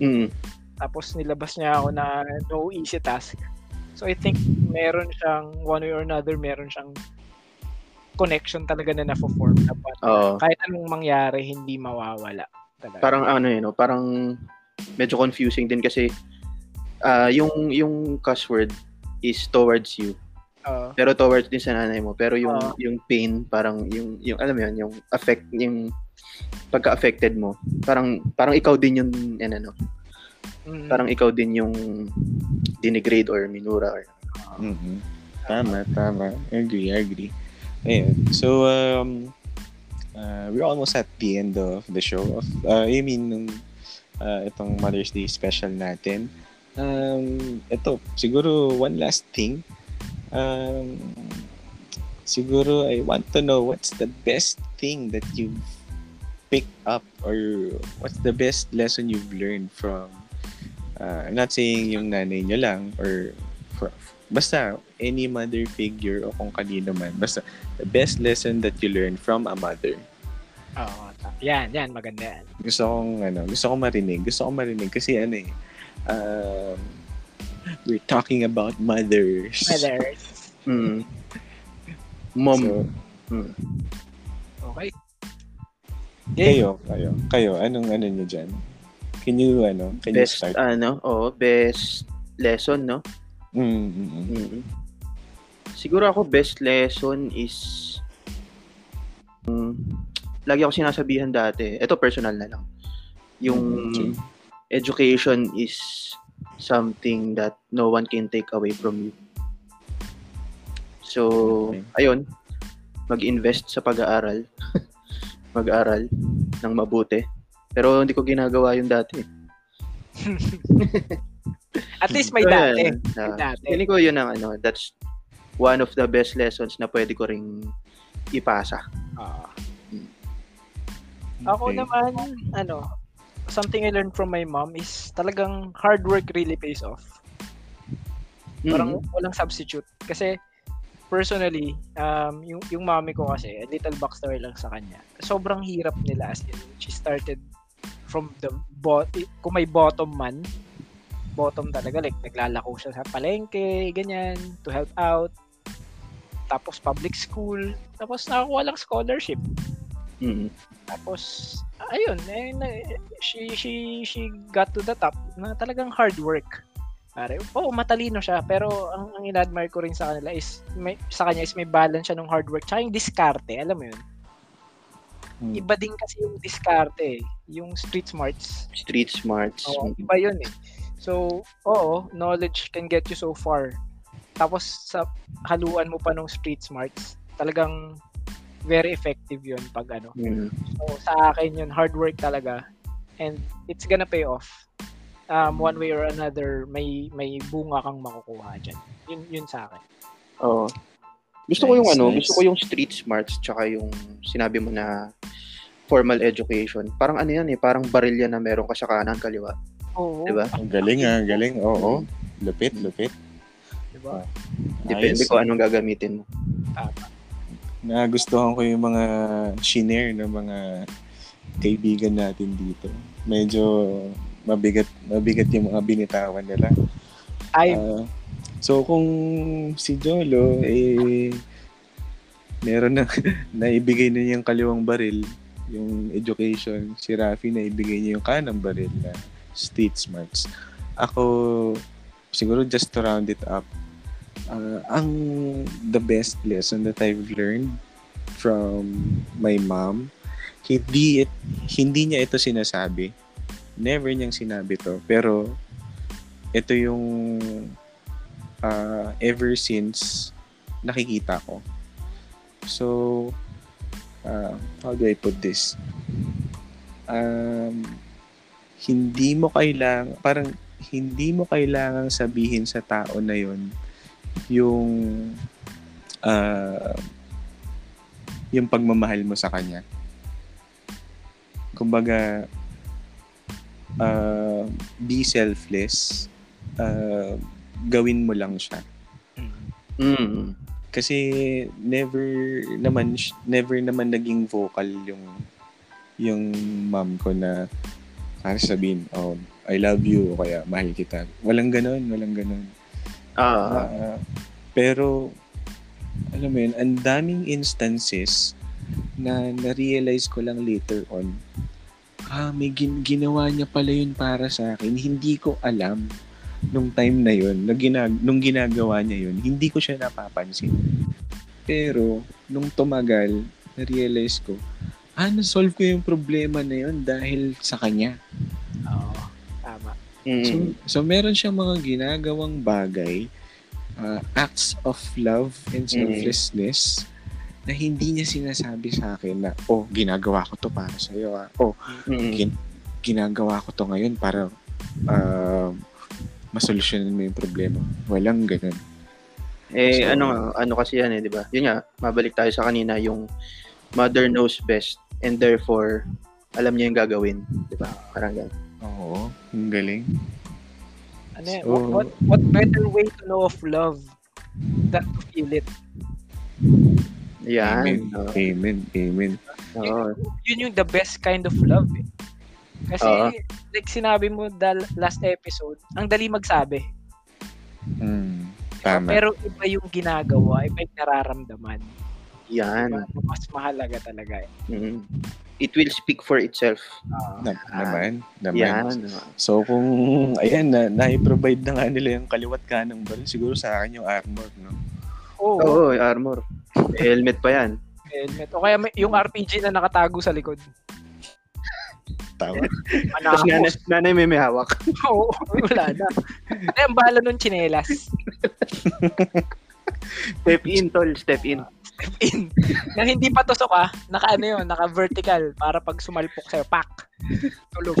Mm. Tapos nilabas niya ako na no easy task. So I think meron siyang one way or another, meron siyang connection talaga na na-form. Oo. Kahit anong mangyari, hindi mawawala. Talaga. Parang ano eh, no? Parang medyo confusing din kasi ah yung yung cuss word is towards you. Pero towards din sa nanay mo. Pero yung Oo. yung pain, parang yung yung alam mo yun, yung affect yung pagka-affected mo. Parang parang ikaw din yung ano, no? Mm. Parang ikaw din yung denigrade or minura or Mhm. Tama, tama. Agree, agree. Ayun. So, um, uh, we're almost at the end of the show. Of, uh, I mean, nung, uh, itong Mother's Day special natin. Um, ito, siguro one last thing. Um, siguro I want to know what's the best thing that you've picked up or what's the best lesson you've learned from uh, I'm not saying yung nanay nyo lang or fr- basta any mother figure o kung kanino man. Basta the best lesson that you learn from a mother. Oo. yan, yan. Maganda yan. Gusto kong ano, gusto kong marinig. Gusto kong marinig kasi ano eh. Um, we're talking about mothers. Mothers. Mm. Mom. So, Mm. Okay. Yay. kayo, kayo, kayo, anong ano nyo dyan? Can you, ano, can you best, start? ano, oh, best lesson, no? Mm, mm, mm. Mm. Siguro ako best lesson is mm, lagi ako sinasabihan dati. Ito personal na lang. Yung Okay. education is something that no one can take away from you. So, Okay. ayun, mag-invest sa pag-aaral. mag-aaral ng mabuti. Pero hindi ko ginagawa yun dati. At least may So, dati. yan. May Ah, dati. Feeling ko yun ang ano, that's one of the best lessons na pwede ko ring ipasa. Ah. Ako Okay. naman, ano, something I learned from my mom is talagang hard work really pays off. Parang Mm. walang substitute. Kasi personally, um, yung, yung mommy ko kasi, a little backstory lang sa kanya. Sobrang hirap nila as in, she started from the bot kung may bottom man, bottom talaga, like naglalako siya sa palengke, ganyan, to help out. Tapos public school, tapos nakakuha lang scholarship. Mm. Tapos, ayun, eh, na- she, she, she got to the top na talagang hard work. Pare, oo, matalino siya, pero ang, ang in-admire ko rin sa kanila is, may, sa kanya is may balance siya ng hard work, tsaka yung diskarte, alam mo yun? Mm. Iba din kasi yung diskarte, eh, yung street smarts. Street smarts. Oo, iba yun eh. So, oo, knowledge can get you so far. Tapos, sa haluan mo pa ng street smarts, talagang very effective yun pag ano, Mm. So, sa akin yun, hard work talaga. And it's gonna pay off. Um, one way or another, may may bunga kang makukuha dyan. Yun, yun sa akin. Oo. Gusto ko yung Nice, ano, nice. gusto ko yung street smarts tsaka yung sinabi mo na formal education. Parang ano yan eh, parang barilya na meron ka sa kanan kaliwa, Oo. 'di ba? Ang galing ah, galing. Oo. Lupit, lupit. Diba? Depende Ayos. kung anong gagamitin mo. Nagustuhan ko yung mga shinare ng mga kaibigan natin dito. Medyo mabigat mabigat yung mga binitawan nila. Ay, Ah, so kung si Jolo eh meron na naibigay na niyang kaliwang baril yung education si Rafi na ibigay niya yung kanang baril na street smarts ako siguro just to round it up ah, ang the best lesson that I've learned from my mom hindi it, hindi niya ito sinasabi never niyang sinabi to pero ito yung ah, ever since nakikita ko. So, ah, how do I put this? Um, hindi mo kailangan, parang hindi mo kailangang sabihin sa tao na yon yung ah, yung pagmamahal mo sa kanya. Kumbaga, ah, be selfless. Ah, gawin mo lang siya. Mm. Kasi never naman never naman naging vocal yung yung mom ko na para sabihin, oh, I love you o kaya mahal kita. Walang ganon, walang ganon. Ah, Ah, pero alam mo yun, ang daming instances na na-realize ko lang later on, ah, may gin- ginawa niya pala yun para sa akin. Hindi ko alam nung time na yun, na ginag- nung ginagawa niya yun, hindi ko siya napapansin. Pero, nung tumagal, na-realize ko, ah, na-solve ko yung problema na yun dahil sa kanya. oo. Tama. Mm. So, so meron siyang mga ginagawang bagay, uh, acts of love and selflessness na hindi niya sinasabi sa akin na, oh, ginagawa ko to para sa iyo. Ah. Oh, Mm. gin- ginagawa ko to ngayon para uh, masolusyonan mo yung problema. Walang ganun. Eh So- ano ano kasi yan eh, 'di ba? Yun nga, mabalik tayo sa kanina yung mother knows best and therefore alam niya yung gagawin, 'di ba? Parang ganun. Oo, ang galing. Ano, So- what, what better way to know of love than to feel it. Yan. Amen. Oo. Amen. Amen. Oo. Yun yung the best kind of love. Eh. Kasi, Oo. like sinabi mo dal last episode, ang dali magsabi. Mm, tama. Pero iba yung ginagawa, iba yung nararamdaman. Yan. Diba? Mas mahalaga talaga. Eh. Mm. It will speak for itself. Na- naman. Naman. Yan. So kung ayan na na-provide na nga nila yung kaliwat kanang baril, siguro sa akin yung armor, no? Oo, Oo, armor. May helmet pa yan. helmet. O kaya may, yung RPG na nakatago sa likod. Tama. Tapos nanay, nanay may may hawak. Oo, wala na. Ay, ang bala nun chinelas. Step in, tol. Step in. In. na hindi pa tusok ah. Naka ano yun, naka vertical para pag sumalpok sa'yo, pak. Tulog.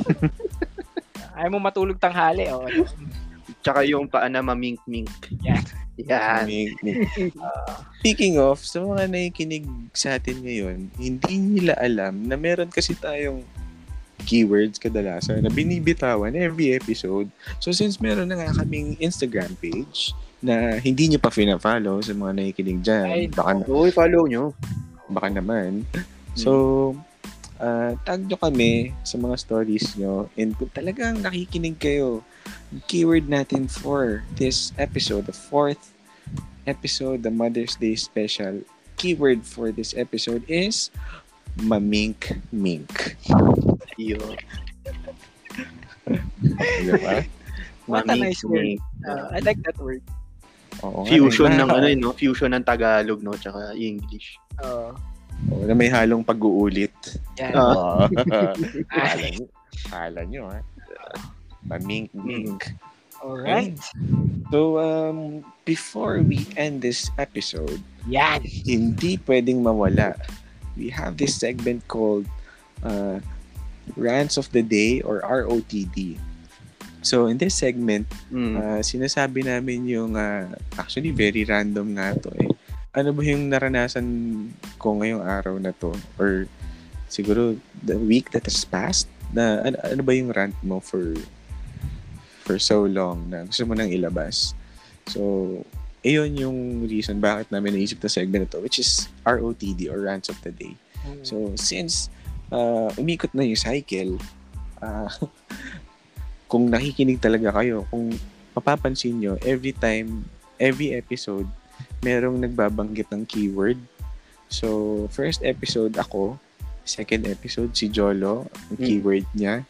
Ayaw mo matulog tanghali. Oh. Tsaka yung paa na mamink-mink. Yan. Yan. May- may- Speaking of, sa mga nakikinig sa atin ngayon, hindi nila alam na meron kasi tayong keywords kadalasan na binibitawan every episode. So since meron na nga kaming Instagram page na hindi nyo pa fina-follow sa mga nakikinig dyan, Ay, baka, Uy, follow nyo. baka naman. So, ah, tag nyo kami sa mga stories nyo and kung talagang nakikinig kayo, keyword natin for this episode, the fourth episode, the Mother's Day special, keyword for this episode is mamink-mink. Yun. Diba? What a nice word. Uh, I like that word. Oo Fusion eh. ng ano, yun, no? Fusion ng Tagalog, no? Tsaka English. Oo, na may halong pag-uulit. yan. Ah. Kala nyo, kala nyo, ha? Mamink-mink. Alright. So, um, before we end this episode, Yan. hindi pwedeng mawala. We have this segment called uh, Rants of the Day or ROTD. So, in this segment, Mm. uh, sinasabi namin yung, uh, actually, very random nga to eh. Ano ba yung naranasan ko ngayong araw na to? Or siguro the week that has passed? Na, ano, ano ba yung rant mo for for so long na gusto mo nang ilabas? So, iyon yung reason bakit namin naisip na segment na to, which is ROTD or Rants of the Day. So, since uh, umikot na yung cycle, uh, kung nakikinig talaga kayo, kung mapapansin nyo, every time, every episode, merong nagbabanggit ng keyword. So, first episode ako, second episode si Jolo, ang Mm. keyword niya.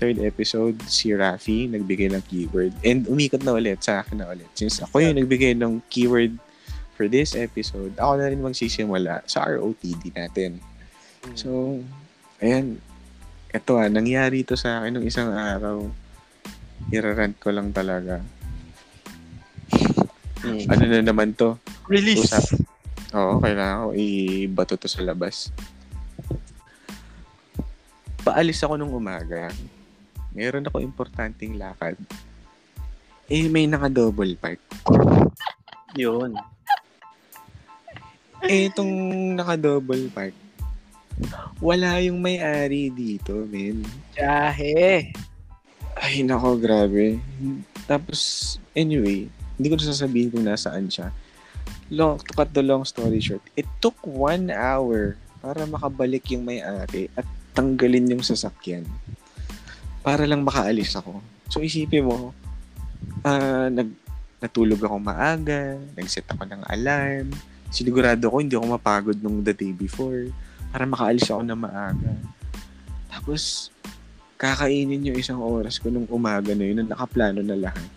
Third episode, si Rafi, nagbigay ng keyword. And umikot na ulit, sa akin na ulit. Since ako yung nagbigay ng keyword for this episode, ako na rin magsisimula sa ROTD natin. So, ayan. Ito ah, nangyari to sa akin nung isang araw. Irarant ko lang talaga. Mm. Ano na naman to? Release. Usap. Oo, kailangan ko ibato to sa labas. Paalis ako nung umaga. Meron ako importanteng lakad. Eh, may naka-double park. Yun. Eh, itong naka-double park, wala yung may-ari dito, men. Jahe. Ay, nako, grabe. Tapos, anyway, hindi ko na sasabihin kung nasaan siya. Long, to cut the long story short, it took one hour para makabalik yung may-ari at tanggalin yung sasakyan para lang makaalis ako. So, isipin mo, ah, nag, natulog ako maaga, nag-set ako ng alarm, sinigurado ko hindi ako mapagod nung the day before para makaalis ako na maaga. Tapos, kakainin yung isang oras ko nung umaga na yun, na nakaplano na lahat.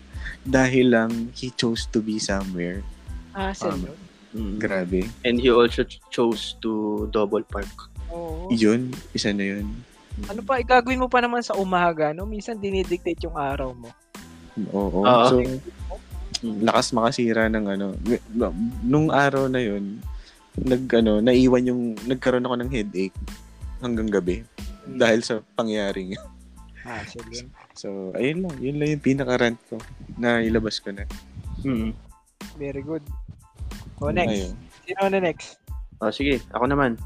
Dahil lang, he chose to be somewhere. Ah, Um, yun. Mm. Grabe. And he also ch- chose to double park. Oo. Yun, isa na yun. Ano pa, igagawin mo pa naman sa umaga, no? Minsan dinidictate yung araw mo. Oo. Oo. So, lakas makasira ng ano. Nung araw na yun, nag, ano, naiwan yung, nagkaroon ako ng headache hanggang gabi. Dahil sa pangyaring yun. Ah, sige. So, ayun lang. Yun lang yung pinaka-rant ko na ilabas ko na. Mm. Very good. O, next. Ayun. Sino na next? Oh, sige, ako naman.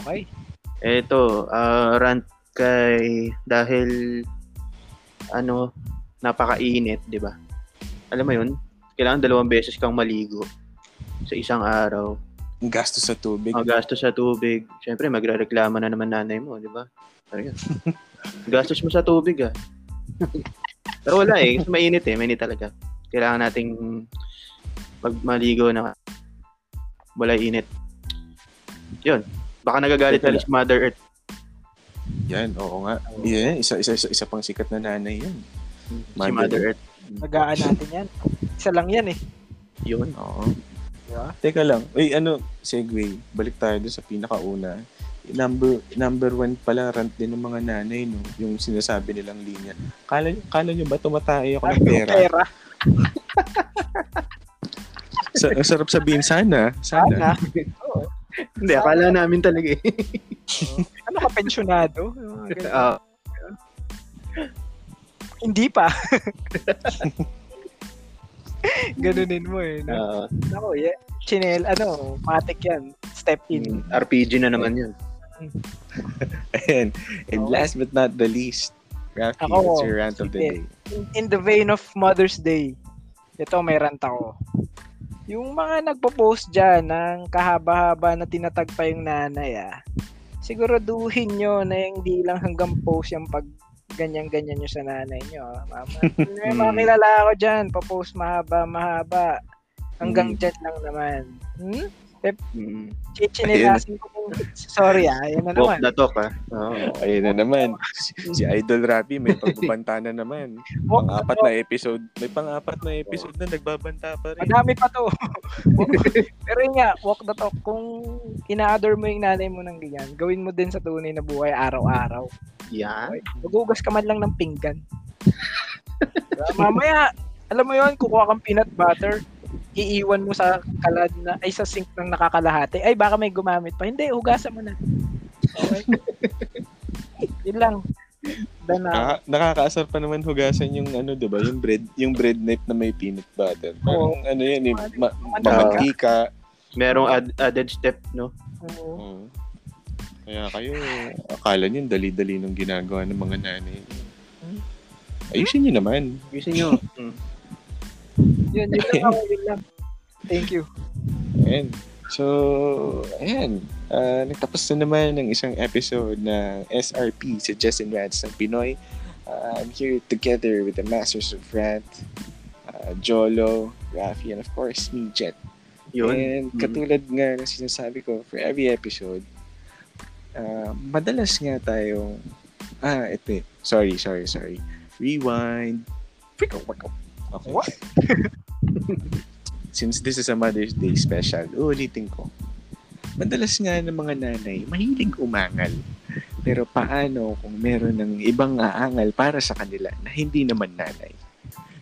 Okay. Eto, ah, rant kay dahil ano, napakainit, 'di ba? Alam mo 'yun? kailangan dalawang beses kang maligo sa isang araw. Ang gastos sa tubig. Ang gastos sa tubig. Siyempre, magre-reklamo na naman nanay mo, di ba? Ayun. gastos mo sa tubig, ah. Pero wala eh. Kasi mainit eh. Mainit talaga. Kailangan nating pag maligo na wala init. Yun. Baka nagagalit na si Mother Earth. Yan, oo nga. Yan, isa, isa, isa, isa pang sikat na nanay yan. Si Mother Mother Earth. Magaan natin yan. Isa lang yan eh. Yun. Oo. Di ba? Teka lang. Uy, ano, segue. Balik tayo dun sa pinakauna. Number number one pala rant din ng mga nanay, no? Yung sinasabi nilang linya. Kala, kala nyo ba tumatay ako ng pera? Pera. Sa, ang sarap sabihin, sana. Sana. Sana. Oo. Hindi, akala namin talaga eh. Ano ka, pensyonado? Ah, Hindi pa. Ganunin mo eh. No? ah, Ako, yeah. Chinel, ano, matik yan. Step in. mm, RPG na naman yun. And, and Oo. last but not the least, Rafi, Ako, what's your rant of the day? In, in the vein of Mother's Day, ito may rant ako. Yung mga nagpo-post dyan ng kahaba-haba na tinatag pa yung nanay ah, siguraduhin nyo na hindi lang hanggang post yung pag ganyan-ganyan nyo sa nanay nyo. ah. Mama, may mga Hmm. kilala ako dyan, pa-post mahaba-mahaba. Hanggang Hmm. dyan lang naman. Hmm? Mm. Chichinilasin ko. Sorry ah, yan na Walk naman. the talk, ah. Oo. Ayun na naman. Si, Idol Rapi may pagbabanta na naman. Walk Pang-apat na episode. May pang-apat na episode na nagbabanta pa rin. Madami pa to. Pero yun nga, walk the talk. Kung ina-adore mo yung nanay mo ng ganyan, gawin mo din sa tunay na buhay araw-araw. Yan. Okay? Magugas ka man lang ng pinggan. Mamaya, alam mo yun, kukuha kang peanut butter, iiwan mo sa kalad na, ay sa sink ng nakakalahati. Ay, baka may gumamit pa. Hindi, hugasan mo na. Okay? yun lang. Dan na. Nakaka- nakakaasar pa naman hugasan yung ano, 'di ba? Yung bread, yung bread knife na may peanut butter. Parang ano 'yan, eh, ma- mamantika. Merong ad- added step, no? Oo. Oo. Kaya kayo, akala niyo dali-dali nung ginagawa ng mga nanay. Ayusin niyo naman. Gusto nyo. Yun, yun lang ako, yun lang. Thank you. Ayan. So, ayan. Ah, nagtapos na naman ng isang episode ng SRP, Suggestion Rants ng Pinoy. Ah, I'm here together with the Masters of Rant, ah, Jolo, Rafi, and of course, me, Jet. Yun. And Mm. katulad nga ng sinasabi ko, for every episode, ah, madalas nga tayong, ah, ito eh. Sorry, sorry, sorry. Rewind. Frick, Okay. What? Since this is a Mother's Day special, uulitin ko. Madalas nga ng mga nanay, mahilig umangal. Pero paano kung meron ng ibang aangal para sa kanila na hindi naman nanay?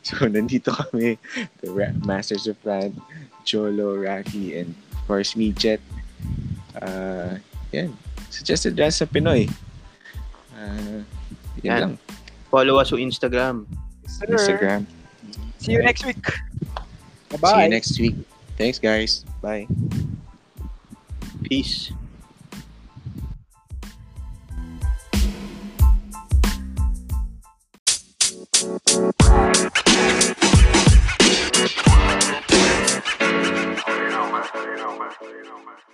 So, nandito kami, the Masters of Rant, Jolo, Rafi, and of course, me, Jet. Uh, yan. Suggested rants sa Pinoy. Uh, yan Yan. lang. Follow us on Instagram. Instagram. See you next week. Bye. See you next week. Thanks, guys. Bye. Peace. you know, man.